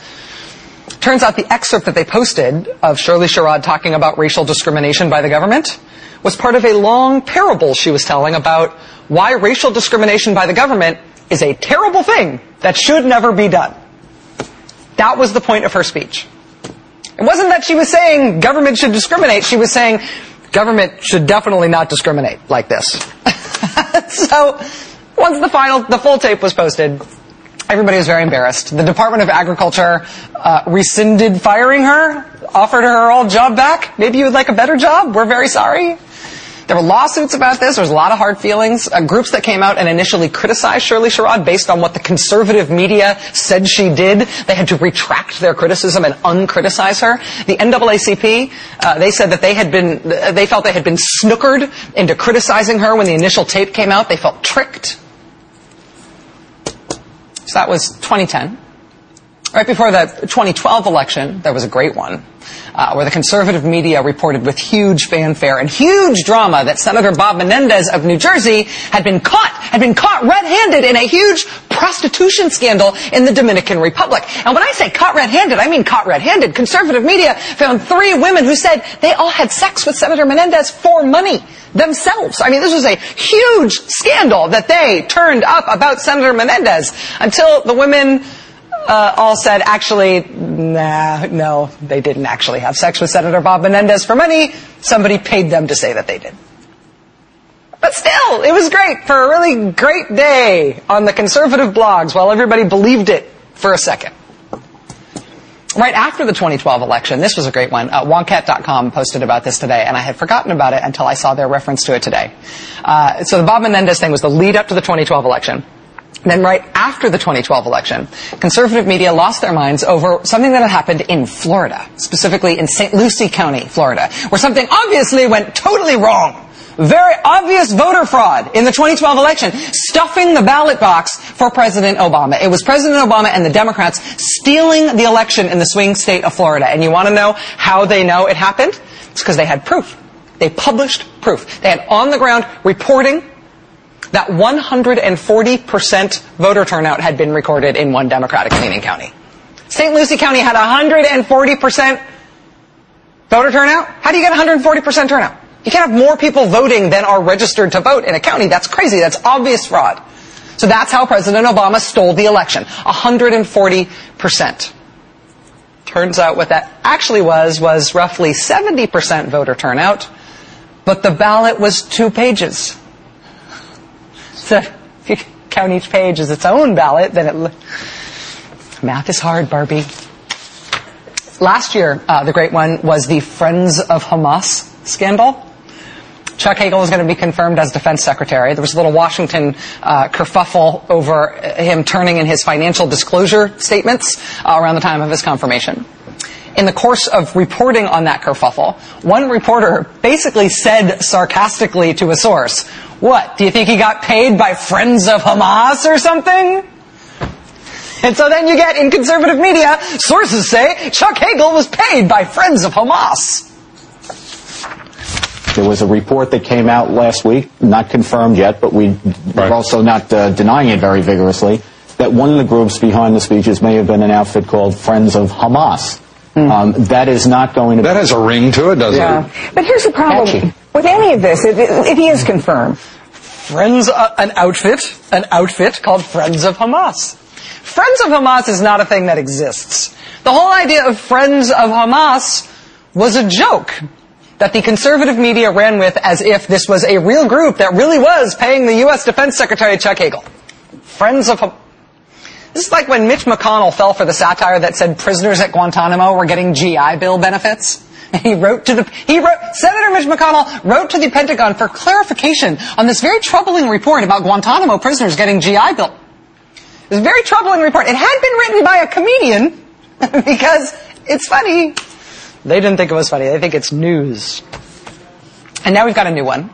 Speaker 25: Turns out the excerpt that they posted of Shirley Sherrod talking about racial discrimination by the government was part of a long parable she was telling about why racial discrimination by the government is a terrible thing that should never be done. That was the point of her speech. It wasn't that she was saying government should discriminate. She was saying government should definitely not discriminate like this. so once the final, the full tape was posted, everybody was very embarrassed. The Department of Agriculture uh, rescinded firing her, offered her her old job back. Maybe you would like a better job. We're very sorry. There were lawsuits about this. There was a lot of hard feelings. Uh, groups that came out and initially criticized Shirley Sherrod based on what the conservative media said she did. They had to retract their criticism and uncriticize her. The NAACP, uh, they said that they had been, they felt they had been snookered into criticizing her when the initial tape came out. They felt tricked. So that was 2010. Right before the 2012 election, there was a great one, uh, where the conservative media reported with huge fanfare and huge drama that Senator Bob Menendez of New Jersey had been caught, had been caught red-handed in a huge prostitution scandal in the Dominican Republic. And when I say caught red-handed, I mean caught red-handed. Conservative media found three women who said they all had sex with Senator Menendez for money themselves. I mean, this was a huge scandal that they turned up about Senator Menendez until the women uh, all said, actually, nah, no, they didn't actually have sex with Senator Bob Menendez for money. Somebody paid them to say that they did. But still, it was great for a really great day on the conservative blogs while everybody believed it for a second. Right after the 2012 election, this was a great one. Uh, posted about this today, and I had forgotten about it until I saw their reference to it today. Uh, so the Bob Menendez thing was the lead up to the 2012 election. Then right after the 2012 election, conservative media lost their minds over something that had happened in Florida, specifically in St. Lucie County, Florida, where something obviously went totally wrong. Very obvious voter fraud in the 2012 election, stuffing the ballot box for President Obama. It was President Obama and the Democrats stealing the election in the swing state of Florida. And you want to know how they know it happened? It's because they had proof. They published proof. They had on the ground reporting that 140% voter turnout had been recorded in one Democratic leaning county. St. Lucie County had 140% voter turnout. How do you get 140% turnout? You can't have more people voting than are registered to vote in a county. That's crazy. That's obvious fraud. So that's how President Obama stole the election. 140%. Turns out what that actually was, was roughly 70% voter turnout, but the ballot was two pages. So if you count each page as its own ballot, then it. Math is hard, Barbie. Last year, uh, the great one was the Friends of Hamas scandal. Chuck Hagel was going to be confirmed as defense secretary. There was a little Washington uh, kerfuffle over him turning in his financial disclosure statements uh, around the time of his confirmation. In the course of reporting on that kerfuffle, one reporter basically said sarcastically to a source, what, do you think he got paid by Friends of Hamas or something? And so then you get in conservative media, sources say Chuck Hagel was paid by Friends of Hamas.
Speaker 26: There was a report that came out last week, not confirmed yet, but we are also not uh, denying it very vigorously, that one of the groups behind the speeches may have been an outfit called Friends of Hamas. Um, that is not going to.
Speaker 27: That has a ring to it, doesn't
Speaker 25: Yeah.
Speaker 27: it?
Speaker 25: But here's the problem with any of this, if, if he is confirmed. Friends, uh, an outfit, an outfit called Friends of Hamas. Friends of Hamas is not a thing that exists. The whole idea of Friends of Hamas was a joke that the conservative media ran with as if this was a real group that really was paying the U.S. Defense Secretary Chuck Hagel. Friends of Hamas. This is like when Mitch McConnell fell for the satire that said prisoners at Guantanamo were getting GI Bill benefits. He wrote to the, he wrote, Senator Mitch McConnell wrote to the Pentagon for clarification on this very troubling report about Guantanamo prisoners getting GI Bill. It was a very troubling report. It had been written by a comedian because it's funny. They didn't think it was funny. They think it's news. And now we've got a new one.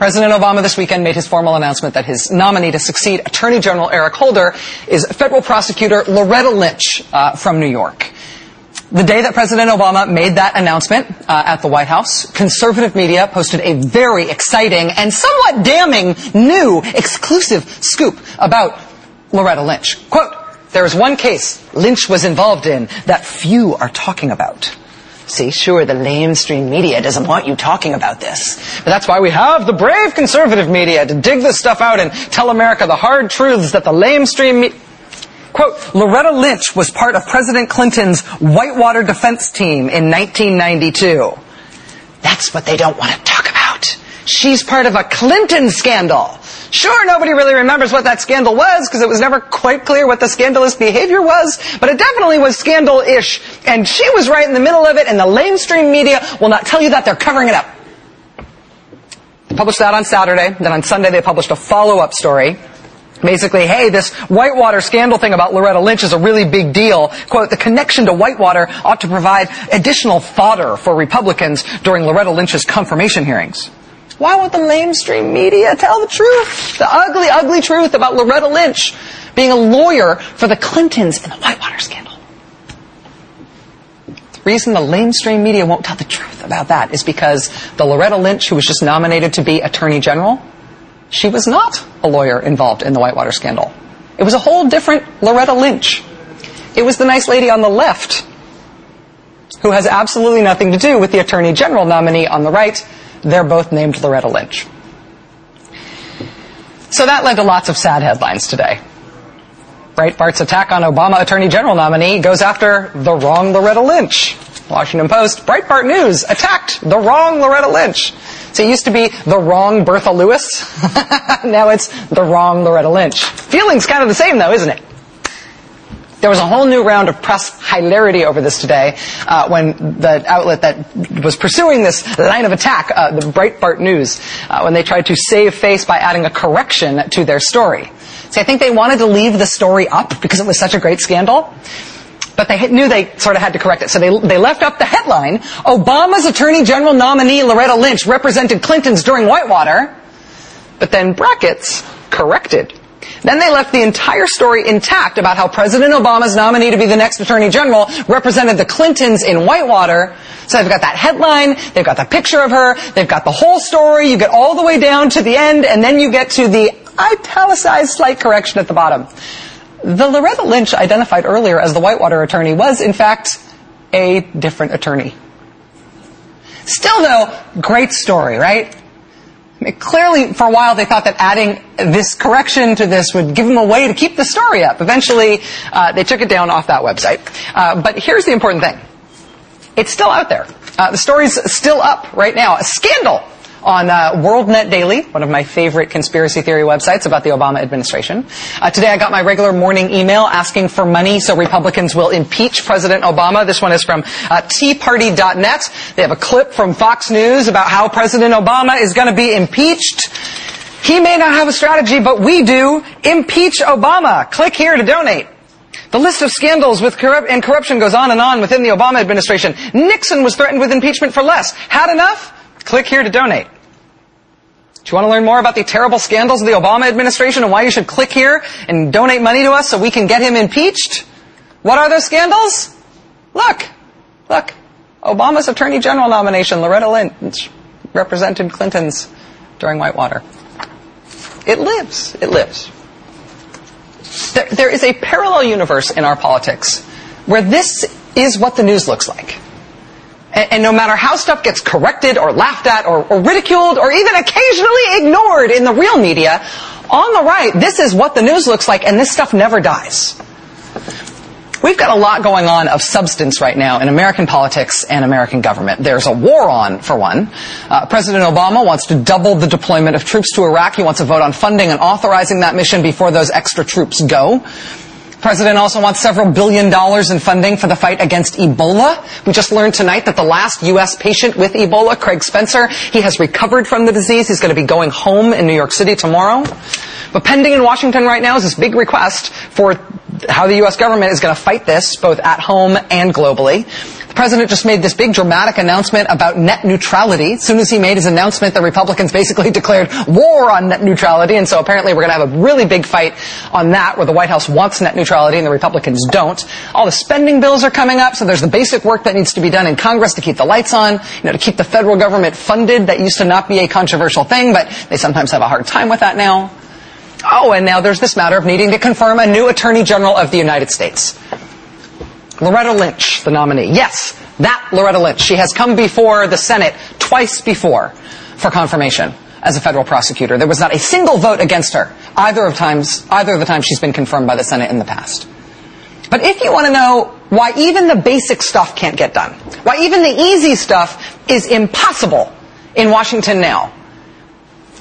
Speaker 25: President Obama this weekend made his formal announcement that his nominee to succeed Attorney General Eric Holder is federal prosecutor Loretta Lynch uh, from New York. The day that President Obama made that announcement uh, at the White House, conservative media posted a very exciting and somewhat damning new exclusive scoop about Loretta Lynch. Quote, there is one case Lynch was involved in that few are talking about. See, sure, the lamestream media doesn't want you talking about this. But that's why we have the brave conservative media to dig this stuff out and tell America the hard truths that the lamestream media... Quote, Loretta Lynch was part of President Clinton's Whitewater defense team in 1992. That's what they don't want to talk about. She's part of a Clinton scandal. Sure, nobody really remembers what that scandal was because it was never quite clear what the scandalous behavior was, but it definitely was scandal-ish. And she was right in the middle of it, and the lamestream media will not tell you that they're covering it up. They published that on Saturday. Then on Sunday, they published a follow-up story Basically, hey, this Whitewater scandal thing about Loretta Lynch is a really big deal. Quote, the connection to Whitewater ought to provide additional fodder for Republicans during Loretta Lynch's confirmation hearings. Why won't the mainstream media tell the truth? The ugly, ugly truth about Loretta Lynch being a lawyer for the Clintons in the Whitewater scandal. The reason the mainstream media won't tell the truth about that is because the Loretta Lynch who was just nominated to be Attorney General she was not a lawyer involved in the Whitewater scandal. It was a whole different Loretta Lynch. It was the nice lady on the left who has absolutely nothing to do with the Attorney General nominee on the right. They're both named Loretta Lynch. So that led to lots of sad headlines today. Breitbart's attack on Obama Attorney General nominee goes after the wrong Loretta Lynch. Washington Post, Breitbart News attacked the wrong Loretta Lynch. So it used to be the wrong Bertha Lewis. now it's the wrong Loretta Lynch. Feeling's kind of the same though, isn't it? There was a whole new round of press hilarity over this today uh, when the outlet that was pursuing this line of attack, uh, the Breitbart News, uh, when they tried to save face by adding a correction to their story. See, I think they wanted to leave the story up because it was such a great scandal but they knew they sort of had to correct it. So they, they left up the headline, Obama's Attorney General nominee Loretta Lynch represented Clinton's during Whitewater, but then brackets, corrected. Then they left the entire story intact about how President Obama's nominee to be the next Attorney General represented the Clintons in Whitewater. So they've got that headline, they've got the picture of her, they've got the whole story, you get all the way down to the end, and then you get to the italicized slight correction at the bottom. The Loretta Lynch identified earlier as the Whitewater attorney was, in fact, a different attorney. Still, though, great story, right? Clearly, for a while, they thought that adding this correction to this would give them a way to keep the story up. Eventually, uh, they took it down off that website. Uh, but here's the important thing. It's still out there. Uh, the story's still up right now. A scandal on uh, WorldNet Daily, one of my favorite conspiracy theory websites about the Obama administration. Uh, today I got my regular morning email asking for money so Republicans will impeach President Obama. This one is from uh, teaparty.net. They have a clip from Fox News about how President Obama is going to be impeached. He may not have a strategy, but we do. Impeach Obama. Click here to donate. The list of scandals with and corruption goes on and on within the Obama administration. Nixon was threatened with impeachment for less. Had enough? Click here to donate. Do you want to learn more about the terrible scandals of the Obama administration and why you should click here and donate money to us so we can get him impeached? What are those scandals? Look, look. Obama's Attorney General nomination, Loretta Lynch, represented Clinton's during Whitewater. It lives. It lives. There, there is a parallel universe in our politics where this is what the news looks like. And, and, no matter how stuff gets corrected or laughed at or, or ridiculed or even occasionally ignored in the real media, on the right, this is what the news looks like and this stuff never dies. We've got a lot going on of substance right now in American politics and American government. There's a war on, for one. Uh, President Obama wants to double the deployment of troops to Iraq. He wants a vote on funding and authorizing that mission before those extra troops go. President also wants several billion dollars in funding for the fight against Ebola. We just learned tonight that the last U.S. patient with Ebola, Craig Spencer, he has recovered from the disease. He's going to be going home in New York City tomorrow. But pending in Washington right now is this big request for how the U.S. government is going to fight this, both at home and globally. The president just made this big dramatic announcement about net neutrality. As soon as he made his announcement, the Republicans basically declared war on net neutrality, and so apparently we're going to have a really big fight on that, where the White House wants net neutrality and the Republicans don't. All the spending bills are coming up, so there's the basic work that needs to be done in Congress to keep the lights on, you know, to keep the federal government funded. That used to not be a controversial thing, but they sometimes have a hard time with that now. Oh, and now there's this matter of needing to confirm a new Attorney General of the United States. Loretta Lynch, the nominee. Yes, that Loretta Lynch. She has come before the Senate twice before for confirmation as a federal prosecutor. There was not a single vote against her either of times, either of the times she's been confirmed by the Senate in the past. But if you want to know why even the basic stuff can't get done, why even the easy stuff is impossible in Washington now,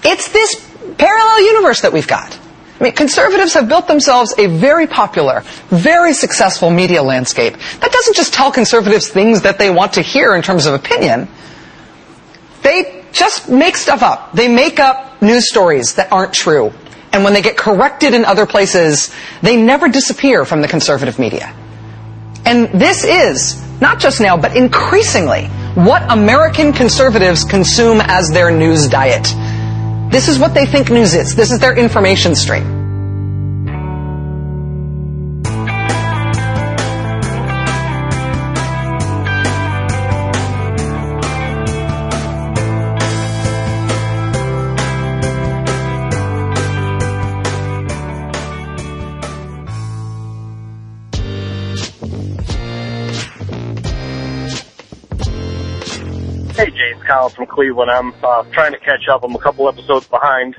Speaker 25: it's this parallel universe that we've got. I mean, conservatives have built themselves a very popular, very successful media landscape. That doesn't just tell conservatives things that they want to hear in terms of opinion. They just make stuff up. They make up news stories that aren't true. And when they get corrected in other places, they never disappear from the conservative media. And this is, not just now, but increasingly, what American conservatives consume as their news diet. This is what they think news is. This is their information stream.
Speaker 28: Collins from Cleveland. I'm uh, trying to catch up. I'm a couple episodes behind.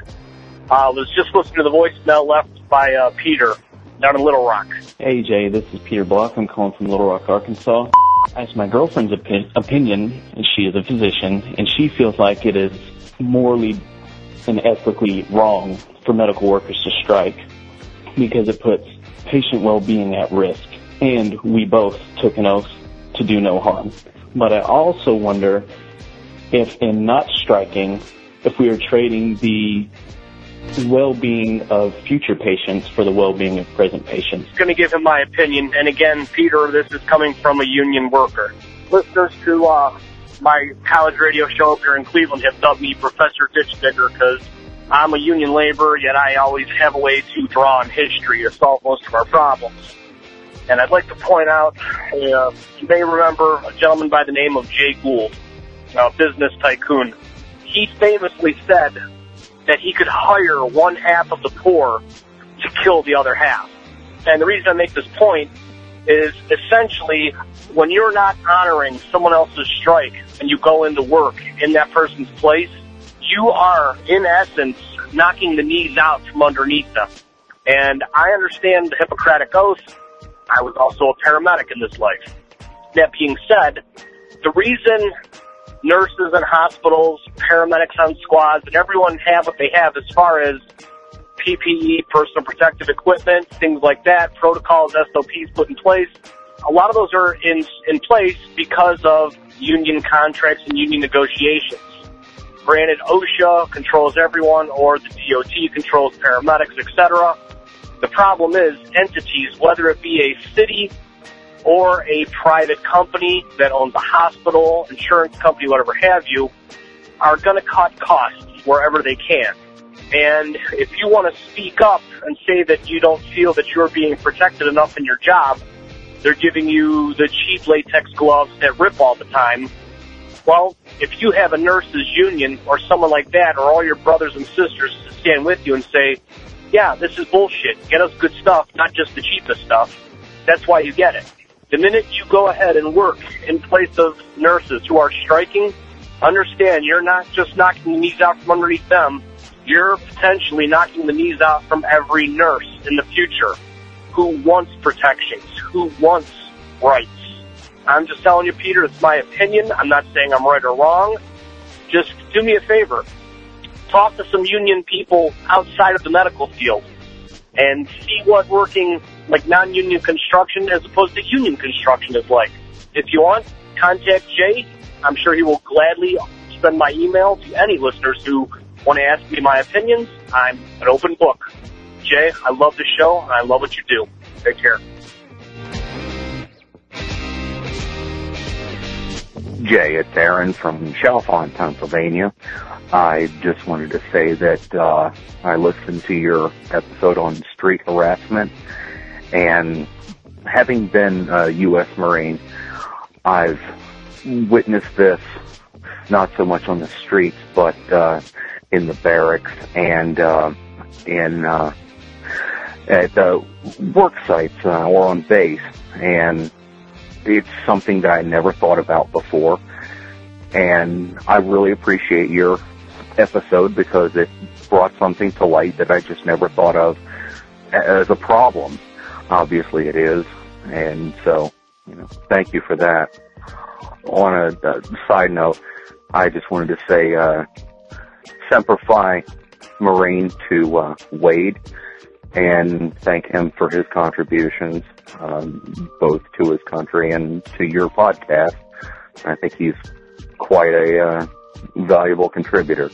Speaker 28: I uh, was just listening to the voicemail left by uh, Peter down in Little Rock.
Speaker 27: Hey Jay, this is Peter Block. I'm calling from Little Rock, Arkansas. As my girlfriend's opi- opinion, and she is a physician, and she feels like it is morally and ethically wrong for medical workers to strike because it puts patient well-being at risk. And we both took an oath to do no harm. But I also wonder if in not striking, if we are trading the well-being of future patients for the well-being of present patients.
Speaker 28: going to give him my opinion. And again, Peter, this is coming from a union worker. Listeners to uh, my college radio show up here in Cleveland have dubbed me Professor Ditch Digger because I'm a union laborer, yet I always have a way to draw on history to solve most of our problems. And I'd like to point out, uh, you may remember a gentleman by the name of Jay Gould, a business tycoon. He famously said that he could hire one half of the poor to kill the other half. And the reason I make this point is essentially when you're not honoring someone else's strike and you go into work in that person's place, you are in essence knocking the knees out from underneath them. And I understand the Hippocratic Oath. I was also a paramedic in this life. That being said, the reason nurses in hospitals, paramedics on squads, and everyone have what they have as far as PPE, personal protective equipment, things like that, protocols, SOPs put in place. A lot of those are in in place because of union contracts and union negotiations. Granted, OSHA controls everyone, or the DOT controls paramedics, etc. The problem is entities, whether it be a city or a private company that owns a hospital, insurance company, whatever have you, are going to cut costs wherever they can. And if you want to speak up and say that you don't feel that you're being protected enough in your job, they're giving you the cheap latex gloves that rip all the time. Well, if you have a nurses union or someone like that or all your brothers and sisters to stand with you and say, yeah, this is bullshit. Get us good stuff, not just the cheapest stuff. That's why you get it. The minute you go ahead and work in place of nurses who are striking, understand you're not just knocking the knees out from underneath them, you're potentially knocking the knees out from every nurse in the future who wants protections, who wants rights. I'm just telling you, Peter, it's my opinion. I'm not saying I'm right or wrong. Just do me a favor. Talk to some union people outside of the medical field and see what working like non-union construction as opposed to union construction is like. If you want, contact Jay. I'm sure he will gladly send my email to any listeners who want to ask me my opinions. I'm an open book. Jay, I love the show and I love what you do. Take care.
Speaker 29: Jay, it's Aaron from Chalfont, Pennsylvania. I just wanted to say that uh, I listened to your episode on street harassment, and having been a U.S. Marine, I've witnessed this not so much on the streets, but uh, in the barracks and uh, in uh, at uh, work sites uh, or on base, and it's something that I never thought about before. And I really appreciate your episode because it brought something to light that I just never thought of as a problem. Obviously, it is, and so you know, thank you for that. On a, a side note, I just wanted to say, uh, Semper Fi Marine to uh, Wade and thank him for his contributions, um, both to his country and to your podcast. I think he's quite a uh, valuable contributor.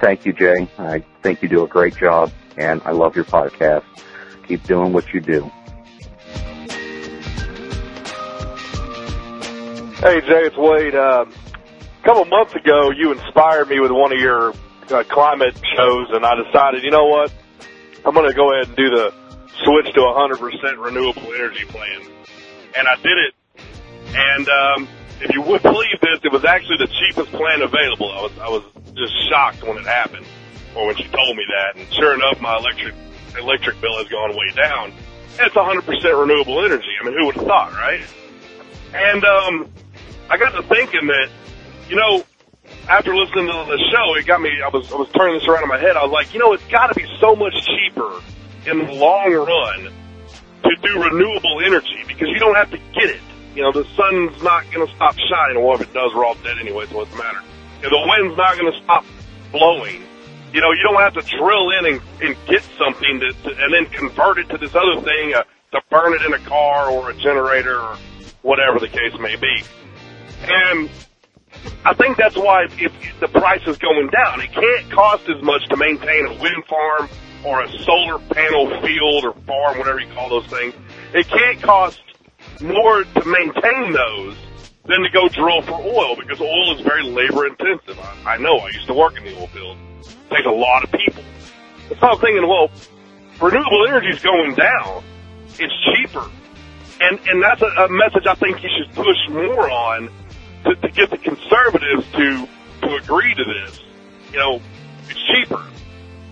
Speaker 29: Thank you, Jay. I think you do a great job, and I love your podcast. Keep doing what you do.
Speaker 30: Hey Jay, it's Wade. Um, a couple months ago, you inspired me with one of your uh, climate shows, and I decided, you know what, I'm going to go ahead and do the switch to a 100% renewable energy plan. And I did it, and um, if you would believe this, it was actually the cheapest plan available. I was I was just shocked when it happened, or when she told me that. And sure enough, my electric electric bill has gone way down. And it's 100% renewable energy. I mean, who would have thought, right? And um, I got to thinking that, you know, after listening to the show, it got me. I was I was turning this around in my head. I was like, you know, it's got to be so much cheaper in the long run to do renewable energy because you don't have to get it. You know, the sun's not going to stop shining. Well, if it does, we're all dead anyway, so what's the matter? You know, the wind's not going to stop blowing. You know, you don't have to drill in and, and get something to, to, and then convert it to this other thing uh, to burn it in a car or a generator or whatever the case may be. And I think that's why if the price is going down. It can't cost as much to maintain a wind farm or a solar panel field or farm, whatever you call those things. It can't cost more to maintain those than to go drill for oil because oil is very labor intensive. I, I know. I used to work in the oil field. It takes a lot of people. So I'm thinking, well, renewable energy is going down. It's cheaper. And, and that's a, a message I think you should push more on to, to get the conservatives to, to agree to this. You know, it's cheaper.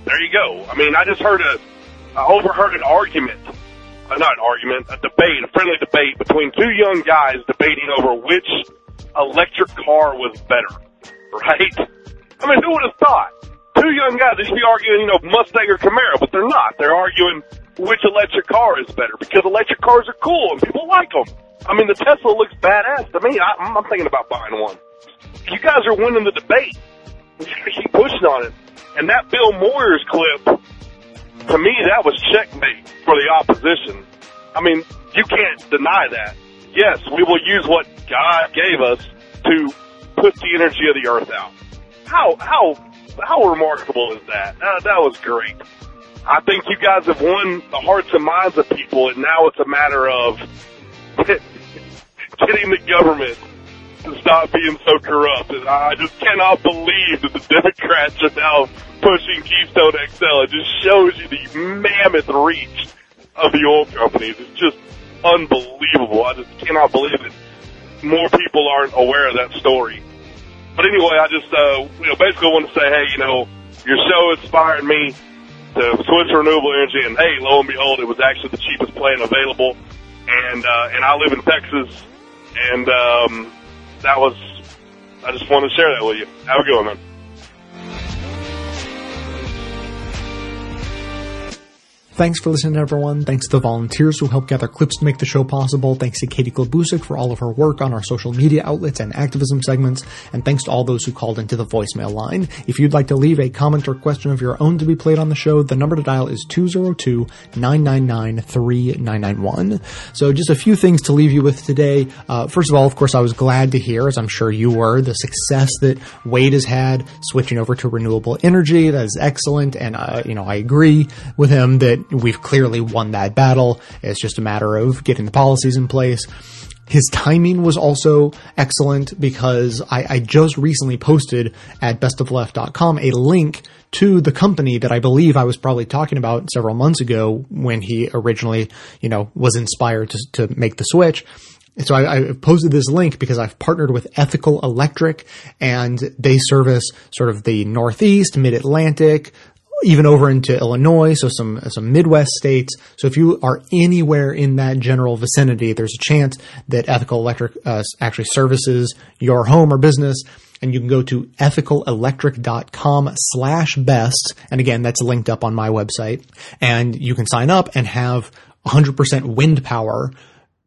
Speaker 30: There you go. I mean, I just heard a, I overheard an argument, uh, not an argument, a debate, a friendly debate between two young guys debating over which electric car was better, right? I mean, who would have thought? Two young guys, they should be arguing, you know, Mustang or Camaro, but they're not. They're arguing which electric car is better because electric cars are cool and people like them. I mean, the Tesla looks badass to me. I, I'm, I'm thinking about buying one. You guys are winning the debate. You keep pushing on it. And that Bill Moyers clip, to me, that was checkmate for the opposition. I mean, you can't deny that. Yes, we will use what God gave us to put the energy of the earth out. How, how, how remarkable is that? Uh, that was great. I think you guys have won the hearts and minds of people, and now it's a matter of getting the government to stop being so corrupt. And I just cannot believe that the Democrats are now pushing Keystone XL. It just shows you the mammoth reach of the oil companies. It's just unbelievable. I just cannot believe that more people aren't aware of that story. But anyway, I just, uh, you know, basically want to say, hey, you know, your show inspired me to switch to renewable energy, and hey, lo and behold, it was actually the cheapest plan available. And uh, and I live in Texas, and um, that was. I just wanted to share that with you. Have a good one, man.
Speaker 1: Thanks for listening, everyone. Thanks to the volunteers who helped gather clips to make the show possible. Thanks to Katie Klabusik for all of her work on our social media outlets and activism segments. And thanks to all those who called into the voicemail line. If you'd like to leave a comment or question of your own to be played on the show, the number to dial is 202-999-3991. So just a few things to leave you with today. Uh, first of all, of course, I was glad to hear, as I'm sure you were, the success that Wade has had switching over to renewable energy. That is excellent. And, uh, you know, I agree with him that we've clearly won that battle. It's just a matter of getting the policies in place. His timing was also excellent because I, I just recently posted at bestofleft.com a link to the company that I believe I was probably talking about several months ago when he originally, you know, was inspired to, to make the switch. And so I, I posted this link because I've partnered with Ethical Electric and they service sort of the Northeast, Mid-Atlantic, even over into Illinois, so some some Midwest states. So if you are anywhere in that general vicinity, there's a chance that Ethical Electric uh, actually services your home or business. And you can go to ethicalelectric.com slash best. And again, that's linked up on my website. And you can sign up and have 100% wind power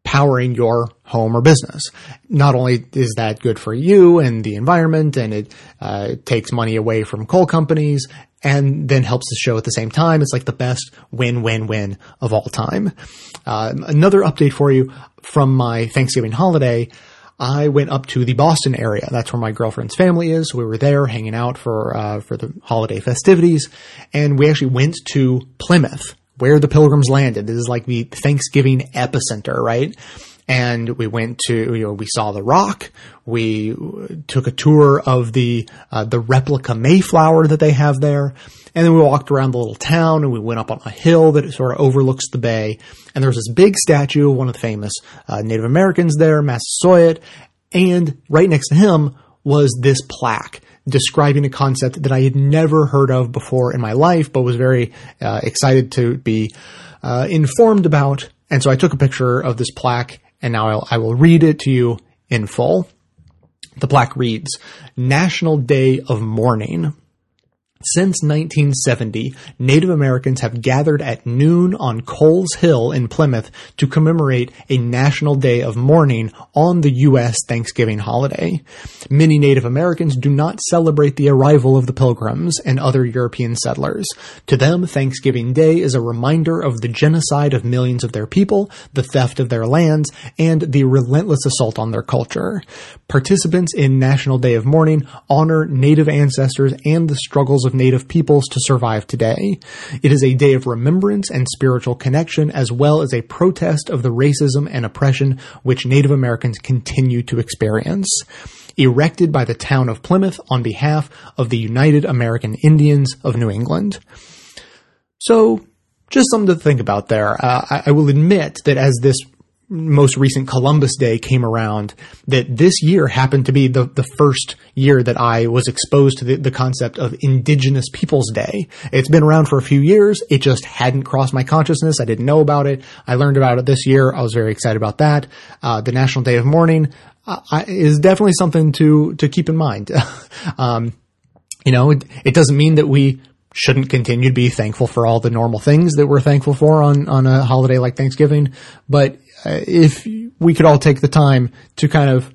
Speaker 1: powering your home or business. Not only is that good for you and the environment and it uh, takes money away from coal companies and then helps the show at the same time. It's like the best win-win-win of all time. Uh, another update for you from my Thanksgiving holiday. I went up to the Boston area. That's where my girlfriend's family is. We were there hanging out for uh, for the holiday festivities, and we actually went to Plymouth, where the Pilgrims landed. This is like the Thanksgiving epicenter, right? And we went to, you know, we saw the Rock. We took a tour of the uh, the replica Mayflower that they have there, and then we walked around the little town and we went up on a hill that sort of overlooks the bay. And there was this big statue of one of the famous uh, Native Americans there, Massasoit, and right next to him was this plaque describing a concept that I had never heard of before in my life, but was very uh, excited to be uh, informed about. And so I took a picture of this plaque, and now I'll, I will read it to you in full. The plaque reads, National Day of Mourning. Since 1970, Native Americans have gathered at noon on Coles Hill in Plymouth to commemorate a national day of mourning on the U.S. Thanksgiving holiday. Many Native Americans do not celebrate the arrival of the Pilgrims and other European settlers. To them, Thanksgiving Day is a reminder of the genocide of millions of their people, the theft of their lands, and the relentless assault on their culture. Participants in National Day of Mourning honor Native ancestors and the struggles of Native peoples to survive today. It is a day of remembrance and spiritual connection, as well as a protest of the racism and oppression which Native Americans continue to experience. Erected by the town of Plymouth on behalf of the United American Indians of New England. So, just something to think about there. Uh, I, I will admit that as this most recent Columbus Day came around, that this year happened to be the, the first year that I was exposed to the, the concept of Indigenous Peoples Day. It's been around for a few years. It just hadn't crossed my consciousness. I didn't know about it. I learned about it this year. I was very excited about that. Uh, the National Day of Mourning uh, is definitely something to to keep in mind. um, you know, it, it doesn't mean that we shouldn't continue to be thankful for all the normal things that we're thankful for on on a holiday like Thanksgiving, but uh, if we could all take the time to kind of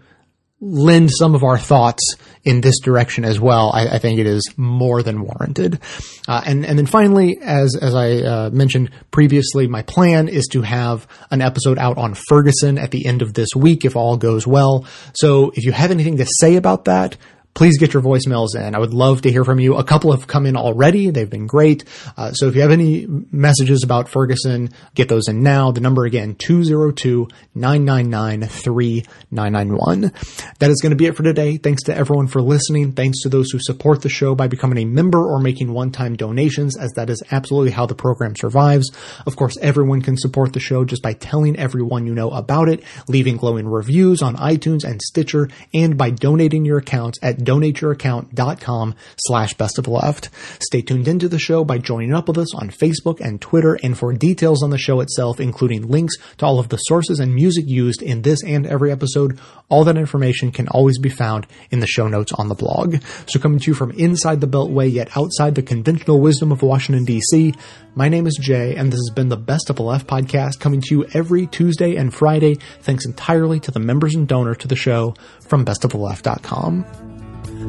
Speaker 1: lend some of our thoughts in this direction as well, I, I think it is more than warranted. Uh, and and then finally, as as I uh, mentioned previously, my plan is to have an episode out on Ferguson at the end of this week if all goes well. So if you have anything to say about that. Please get your voicemails in. I would love to hear from you. A couple have come in already. They've been great. Uh, so if you have any messages about Ferguson, get those in now. The number again, 202-999-3991. That is going to be it for today. Thanks to everyone for listening. Thanks to those who support the show by becoming a member or making one-time donations, as that is absolutely how the program survives. Of course, everyone can support the show just by telling everyone you know about it, leaving glowing reviews on iTunes and Stitcher, and by donating your accounts at donateyouraccount.com slash best of left. Stay tuned into the show by joining up with us on Facebook and Twitter, and for details on the show itself, including links to all of the sources and music used in this and every episode, all that information can always be found in the show notes on the blog. So coming to you from inside the Beltway, yet outside the conventional wisdom of Washington, D.C., my name is Jay, and this has been the Best of the Left podcast coming to you every Tuesday and Friday, thanks entirely to the members and donor to the show from bestoftheleft.com.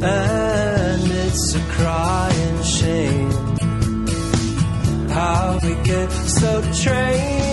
Speaker 10: and it's a crying shame how we get so trained.